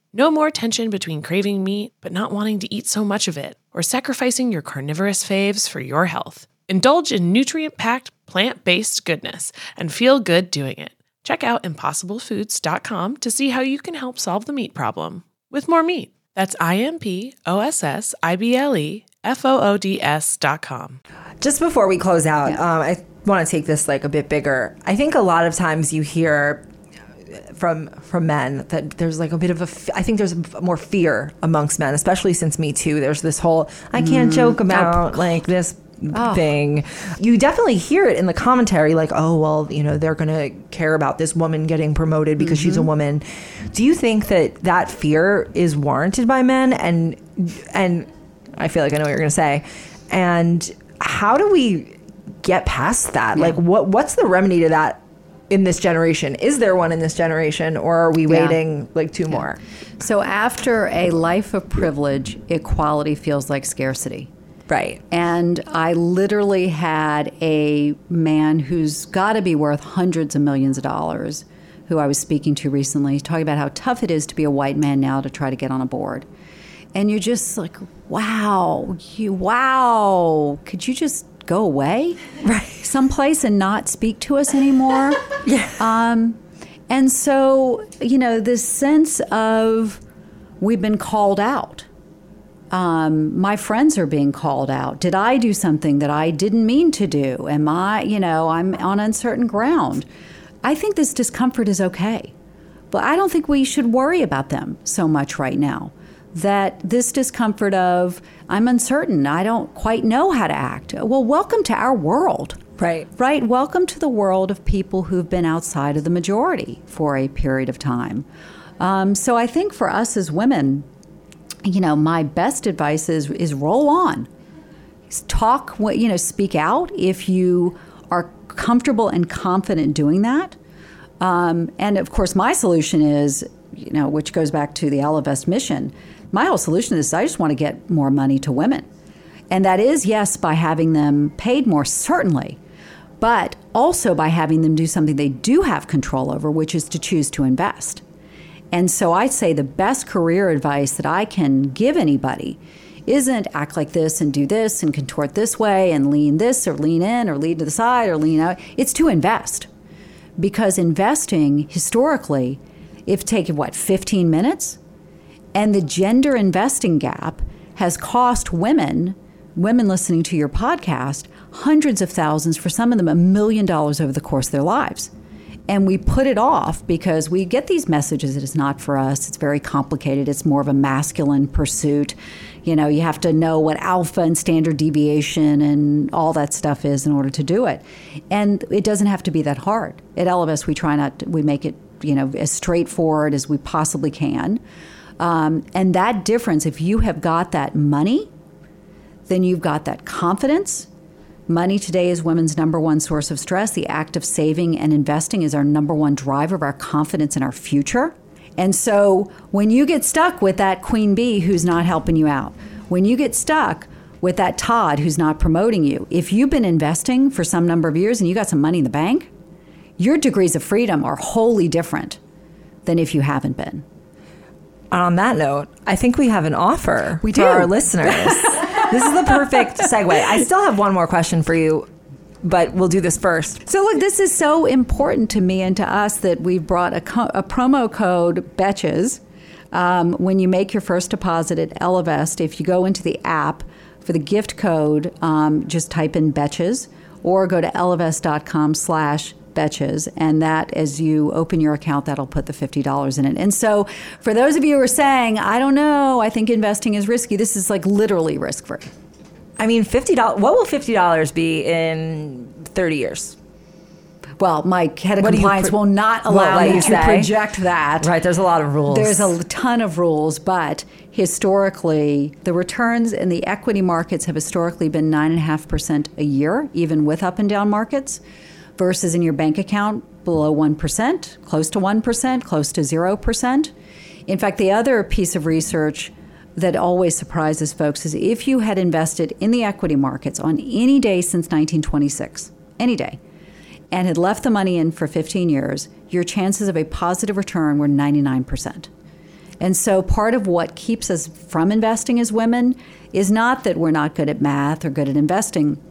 No more tension between craving meat but not wanting to eat so much of it, or sacrificing your carnivorous faves for your health. Indulge in nutrient packed, plant based goodness and feel good doing it. Check out impossiblefoods.com to see how you can help solve the meat problem with more meat. That's I M P O S S I B L E F O O D S.com. Just before we close out, um, I want to take this like a bit bigger. I think a lot of times you hear from from men that there's like a bit of a I think there's more fear amongst men, especially since Me Too. There's this whole I can't mm. joke about like this thing. You definitely hear it in the commentary, like, oh well, you know, they're gonna care about this woman getting promoted because she's a mm-hmm. woman. Do you think that that fear is warranted by men? And and I feel like I know what you're gonna say. And how do we get past that? Like, what what's the remedy to that? In this generation, is there one in this generation, or are we Yeah. waiting like two more? So after a life of privilege, equality feels like scarcity. Right. And I literally had a man who's got to be worth hundreds of millions of dollars, who I was speaking to recently, talking about how tough it is to be a white man now to try to get on a board. And you're just like, wow, you, wow, could you just go away? Right. Someplace and not speak to us anymore? yeah. Um, and so, you know, this sense of we've been called out um, my friends are being called out. Did I do something that I didn't mean to do? Am I, you know, I'm on uncertain ground. I think this discomfort is okay, but I don't think we should worry about them so much right now. That this discomfort of, I'm uncertain, I don't quite know how to act. Well, welcome to our world. Right. Right. Welcome to the world of people who've been outside of the majority for a period of time. Um, so I think for us as women, you know, my best advice is is roll on. Talk, you know, speak out if you are comfortable and confident doing that. Um, and of course, my solution is, you know, which goes back to the Ellevest mission. My whole solution is I just want to get more money to women, and that is yes by having them paid more certainly, but also by having them do something they do have control over, which is to choose to invest. And so I'd say the best career advice that I can give anybody isn't act like this and do this and contort this way and lean this or lean in or lean to the side or lean out. It's to invest. Because investing historically, if taken what, 15 minutes? And the gender investing gap has cost women, women listening to your podcast, hundreds of thousands, for some of them, a million dollars over the course of their lives. And we put it off because we get these messages that it's not for us it's very complicated it's more of a masculine pursuit. You know you have to know what alpha and standard deviation and all that stuff is in order to do it. And it doesn't have to be that hard. At Ellevest we try not to, we make it you know as straightforward as we possibly can um, and that difference if you have got that money then you've got that confidence Money today is women's number one source of stress. The act of saving and investing is our number one driver of our confidence in our future. And so when you get stuck with that queen bee who's not helping you out, when you get stuck with that Todd who's not promoting you, if you've been investing for some number of years and you got some money in the bank, your degrees of freedom are wholly different than if you haven't been. On that note, I think we have an offer We for do. our listeners. this is the perfect segue. I still have one more question for you, but we'll do this first. So look, this is so important to me and to us that we've brought a, co- a promo code Betches. Um, when you make your first deposit at Ellevest, if you go into the app for the gift code, um, just type in Betches or go to ellevest.com slash Betches, and that as you open your account, that'll put the fifty dollars in it. And so, for those of you who are saying, "I don't know, I think investing is risky," this is like literally risk free. I mean, fifty dollars. What will fifty dollars be in thirty years? Well, my head of What compliance pro- will not allow let me to say? project that. Right. There's a lot of rules. There's a ton of rules, but historically, the returns in the equity markets have historically been 9.5% a year, even with up and down markets, versus in your bank account, below 1%, close to 1%, close to 0%. In fact, the other piece of research that always surprises folks is if you had invested in the equity markets on any day since 1926, any day, and had left the money in for 15 years, your chances of a positive return were 99%. And so part of what keeps us from investing as women is not that we're not good at math or good at investing,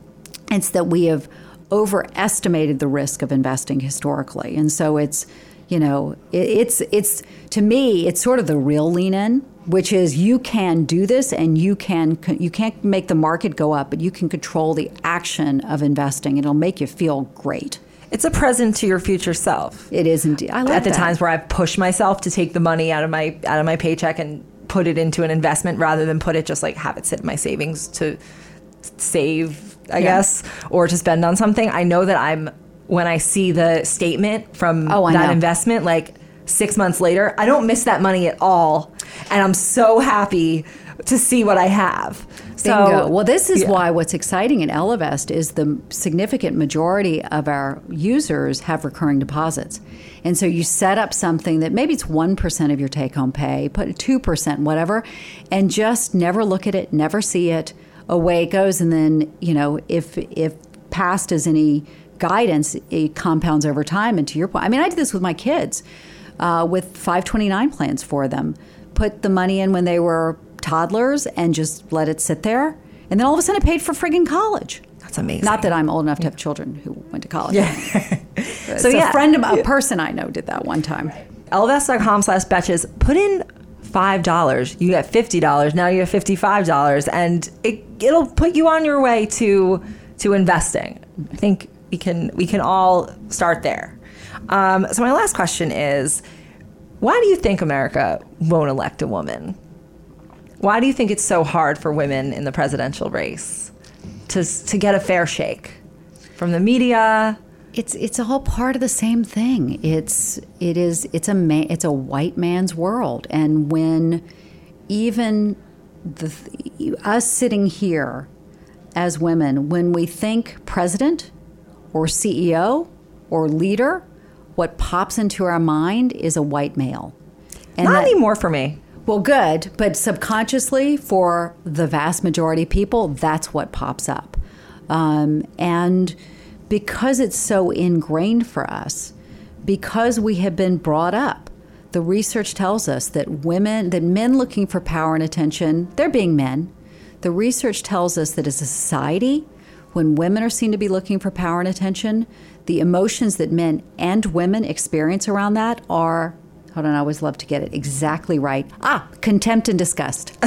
it's that we have overestimated the risk of investing historically. And so it's, you know, it, it's it's to me, it's sort of the real lean in, which is you can do this and you can you can't make the market go up, but you can control the action of investing. It'll make you feel great. It's a present to your future self. It is indeed. I like it. At the that. times where I've pushed myself to take the money out of my out of my paycheck and put it into an investment rather than put it just like have it sit in my savings to save, I Yeah. guess, or to spend on something. I know that I'm when I see the statement from Oh, that know. investment, like six months later, I don't miss that money at all, and I'm so happy to see what I have. So, Bingo. well, this is yeah. why what's exciting in Ellevest is the significant majority of our users have recurring deposits. And so you set up something that maybe it's 1% of your take home pay, put 2%, whatever, and just never look at it, never see it, away it goes. And then, you know, if, if past is any guidance, it compounds over time. And to your point, I mean, I did this with my kids uh, with 529 plans for them. Put the money in when they were toddlers and just let it sit there. And then all of a sudden it paid for friggin' college. That's amazing. Not that I'm old enough to have children who went to college. Yeah. so So, yeah. a friend of a person I know did that one time. Ellevest.com slash betches. Put in five dollars. You get fifty dollars. Now you have fifty five dollars, and it it'll put you on your way to to investing. I think we can we can all start there. Um, so my last question is, why do you think America won't elect a woman? Why do you think it's so hard for women in the presidential race to to get a fair shake from the media? It's it's all part of the same thing. It's it is it's a man, it's a white man's world, and when even the us sitting here as women, when we think president or CEO or leader, what pops into our mind is a white male. And Not that- anymore for me. well, good, but subconsciously, for the vast majority of people, that's what pops up. Um, and because it's so ingrained for us, because we have been brought up, the research tells us that women, that men looking for power and attention, they're being men. The research tells us that as a society, when women are seen to be looking for power and attention, the emotions that men and women experience around that are hold on, I always love to get it exactly right. Ah, contempt and disgust.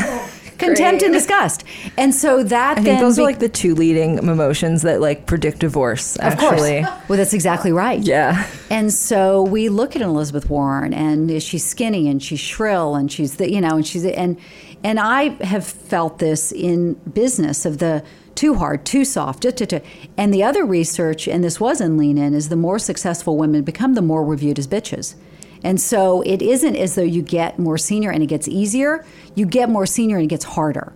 contempt and disgust. And so that I then think those be- are like the two leading emotions that like predict divorce. of course. Well, that's exactly right. yeah. And so we look at Elizabeth Warren, and she's skinny and she's shrill, and she's the, you know, and she's and and I have felt this in business of the too hard, too soft, da, da, da. and the other research, and this was in Lean In, is the more successful women become, the more we're viewed as bitches. And so it isn't as though you get more senior and it gets easier. You get more senior and it gets harder.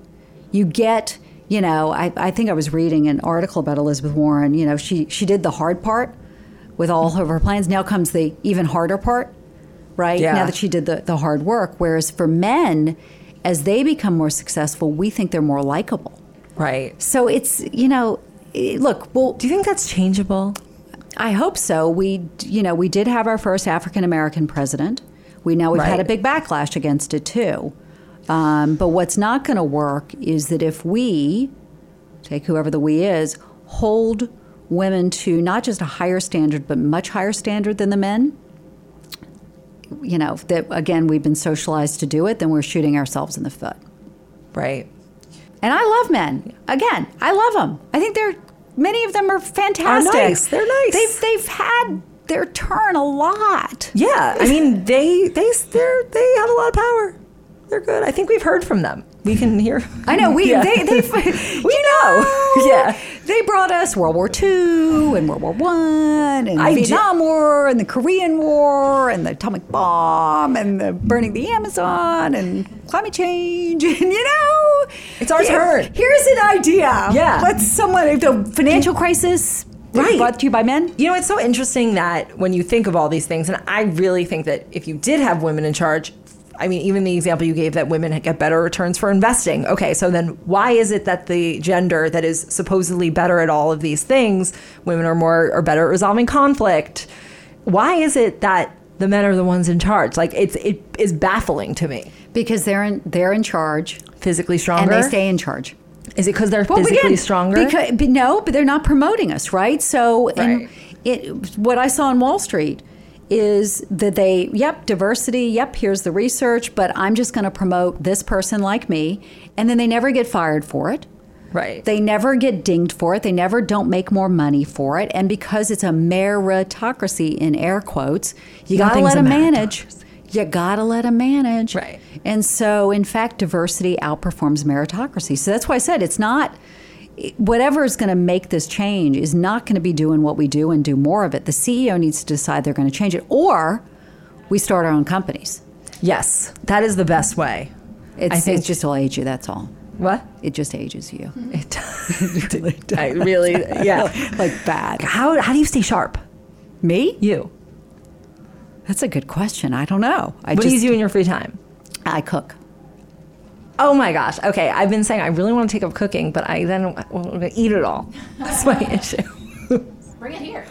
You get, you know, I, I think I was reading an article about Elizabeth Warren. You know, she she did the hard part with all of her plans. Now comes the even harder part, right? Yeah. Now that she did the, the hard work. Whereas for men, as they become more successful, we think they're more likable. Right. So it's, you know, eh, look, well, Do you think that's changeable? I hope so. We, you know, we did have our first African American president. We know we've had a big backlash against it too. Um, but what's not going to work is that if we, take whoever the we is, hold women to not just a higher standard, but much higher standard than the men, you know, that again, we've been socialized to do it, then we're shooting ourselves in the foot. Right. And I love men. Again, I love them. I think they're many of them are fantastic. nice. They're nice. They've they've had their turn a lot. Yeah. I mean, they they they're, they have a lot of power. They're good. I think we've heard from them. We can hear. I know we Yeah. they they We know. Yeah. They brought us World War II and World War One and I the Vietnam War and the Korean War and the atomic bomb and the burning the Amazon and climate change and you know It's our here- turn. Here's an idea. Yeah. Let's someone the financial crisis Right. brought to you by men. You know, it's so interesting that when you think of all these things, and I really think that if you did have women in charge, I mean, even the example you gave that women get better returns for investing. Okay, so then why is it that the gender that is supposedly better at all of these things, women are more or better at resolving conflict? Why is it that the men are the ones in charge? Like it's it is baffling to me. Because they're in they're in charge Physically stronger, and they stay in charge. Is it because they're Well, physically again, stronger? Because, but no, but they're not promoting us, right? So, Right. it, what I saw on Wall Street is that they, yep, diversity, yep, here's the research, but I'm just going to promote this person like me, and then they never get fired for it. right. They never get dinged for it. They never don't make more money for it. And because it's a meritocracy in air quotes, you got to let them manage. You got to let them manage. Right. And so, in fact, diversity outperforms meritocracy. So that's why I said it's not, whatever is going to make this change is not going to be doing what we do and do more of it. The CEO needs to decide they're going to change it, or we start our own companies. yes, that is the best way. It's, I think- it's just will age you, that's all. What? It just ages you. It, I really, yeah. like bad. How, how do you stay sharp? Me? You. That's a good question. I don't know. I What just do you do in your free time? I cook. Oh my gosh. Okay, I've been saying I really want to take up cooking, but I then want to eat it all. That's my issue. Bring it here.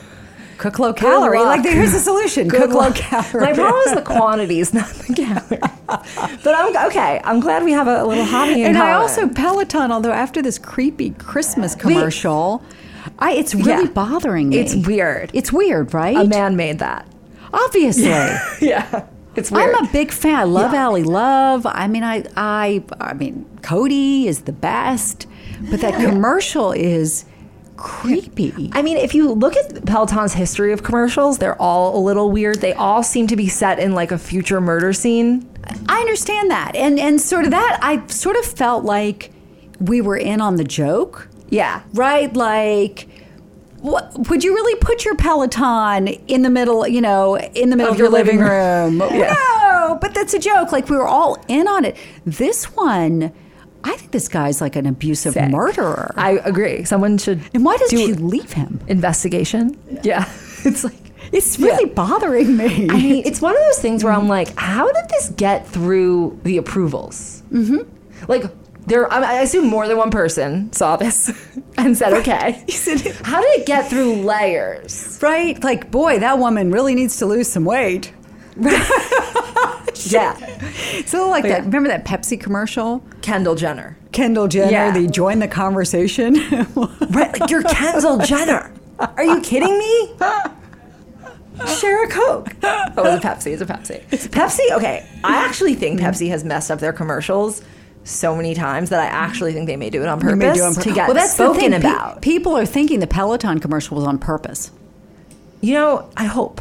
Cook low calorie. Like here's the solution. Good cook low calorie. My problem is the quantities, not the calories. but I'm okay. I'm glad we have a little hobby in here. and I also Peloton. Although after this creepy Christmas commercial, I it's really Yeah. bothering me. It's weird. It's weird, right? a man made that. Obviously. Yeah. It's weird. I'm a big fan. I love Yeah. Ally Love. I mean, I, I, I mean, Cody is the best, but that commercial is creepy. I mean, if you look at Peloton's history of commercials, they're all a little weird. They all seem to be set in like a future murder scene. I understand that, and and sort of that. I sort of felt like we were in on the joke, Yeah. right? Like. What, would you really put your Peloton in the middle, you know, in the middle of, Of your your living living room? No, but that's a joke. Like we were all in on it. This one, I think this guy's like an abusive Sick. murderer. I agree. Someone should and why does do she leave him? investigation. Yeah. It's like It's really bothering me. I mean, it's one of those things where I'm like, how did this get through the approvals? Mm-hmm. Like, there, I I assume more than one person saw this and said, okay. How did it get through layers? right? Like, boy, that woman really needs to lose some weight. Yeah. So like Yeah. that. Remember that Pepsi commercial? Kendall Jenner. Kendall Jenner, Yeah. the join the conversation. Right, like you're Kendall Jenner. Are you kidding me? Share a Coke. Oh, it's a Pepsi. It's a Pepsi. It's Pepsi, okay. I actually think Pepsi has messed up their commercials so many times that I actually think they may do it on purpose do on pur- to get well, that's spoken thing. Pe- about. people are thinking the Peloton commercial was on purpose. you know, I hope.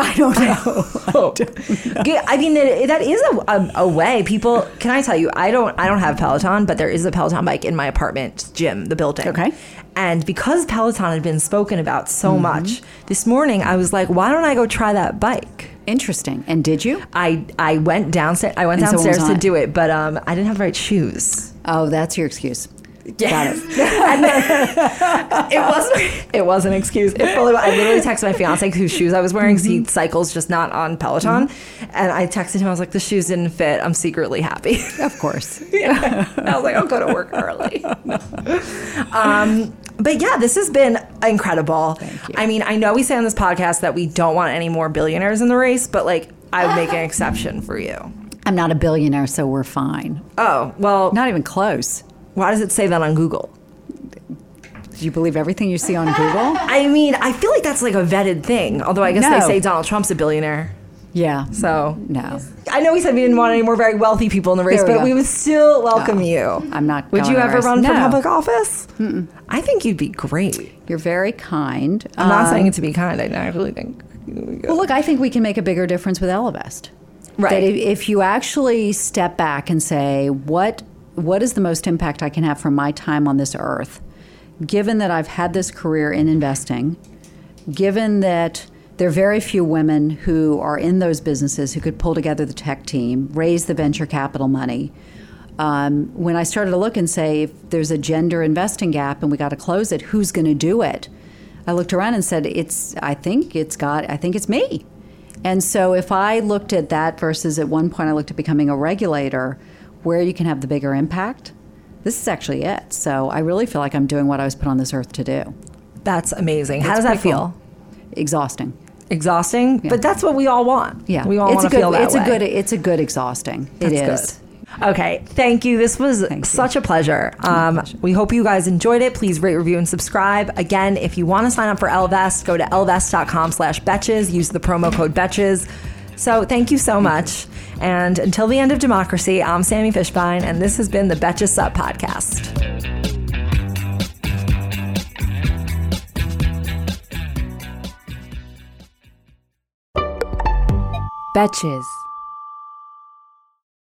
I don't know. Yeah, I mean, that, that is a, a, a way people. Can I tell you? I don't. I don't have Peloton, but there is a Peloton bike in my apartment gym, the building. Okay. And because Peloton had been spoken about so Mm-hmm. much, this morning I was like, why don't I go try that bike? Interesting. And did you? I I went downstairs. I went And downstairs to do it, but um, I didn't have the right shoes. Oh, that's your excuse. Got it. It wasn't. It was an excuse. It fully, I literally texted my fiance whose shoes I was wearing. Mm-hmm. He cycles just not on Peloton, and I texted him. I was like, "The shoes didn't fit. I'm secretly happy." Of course. yeah. I was like, "I'll go to work early." um, but yeah, this has been incredible. Thank you. I mean, I know we say on this podcast that we don't want any more billionaires in the race, but like I would make an exception for you. I'm not a billionaire, so we're fine. Oh, well, Not even close. Why does it say that on Google? Do you believe everything you see on Google? I mean, I feel like that's like a vetted thing. Although I guess they say Donald Trump's a billionaire. Yeah. So No. I know we said we didn't want any more very wealthy people in the race, we but go. we would still welcome No. you. I'm not Would you ever race. run for public office? I think you'd be great. You're very kind. I'm not Um, saying it to be kind. I actually think. you would. Well, look, I think we can make a bigger difference with Ellevest. Right. That if, if you actually step back and say, what what is the most impact I can have from my time on this earth, given that I've had this career in investing, given that there are very few women who are in those businesses who could pull together the tech team, raise the venture capital money. Um, when I started to look and say, if there's a gender investing gap and we got to close it, who's going to do it? I looked around and said, "It's. I think it's got. I think it's me." And so, if I looked at that versus at one point I looked at becoming a regulator, where you can have the bigger impact, this is actually it. So, I really feel like I'm doing what I was put on this earth to do. That's amazing. How does that feel? Exhausting. Exhausting, but that's what we all want. Yeah, we all it's want a to feel that it's way. a good. It's a good exhausting. That's it is. good. Okay, thank you. This was Thank you. such a pleasure. Um, we hope you guys enjoyed it. Please rate, review, and subscribe. Again, if you want to sign up for Ellevest, go to ellevest.com slash betches. Use the promo code betches. So thank you so much. And until the end of democracy, I'm Sami Fishbein, and this has been the Betches Sup podcast. Betches.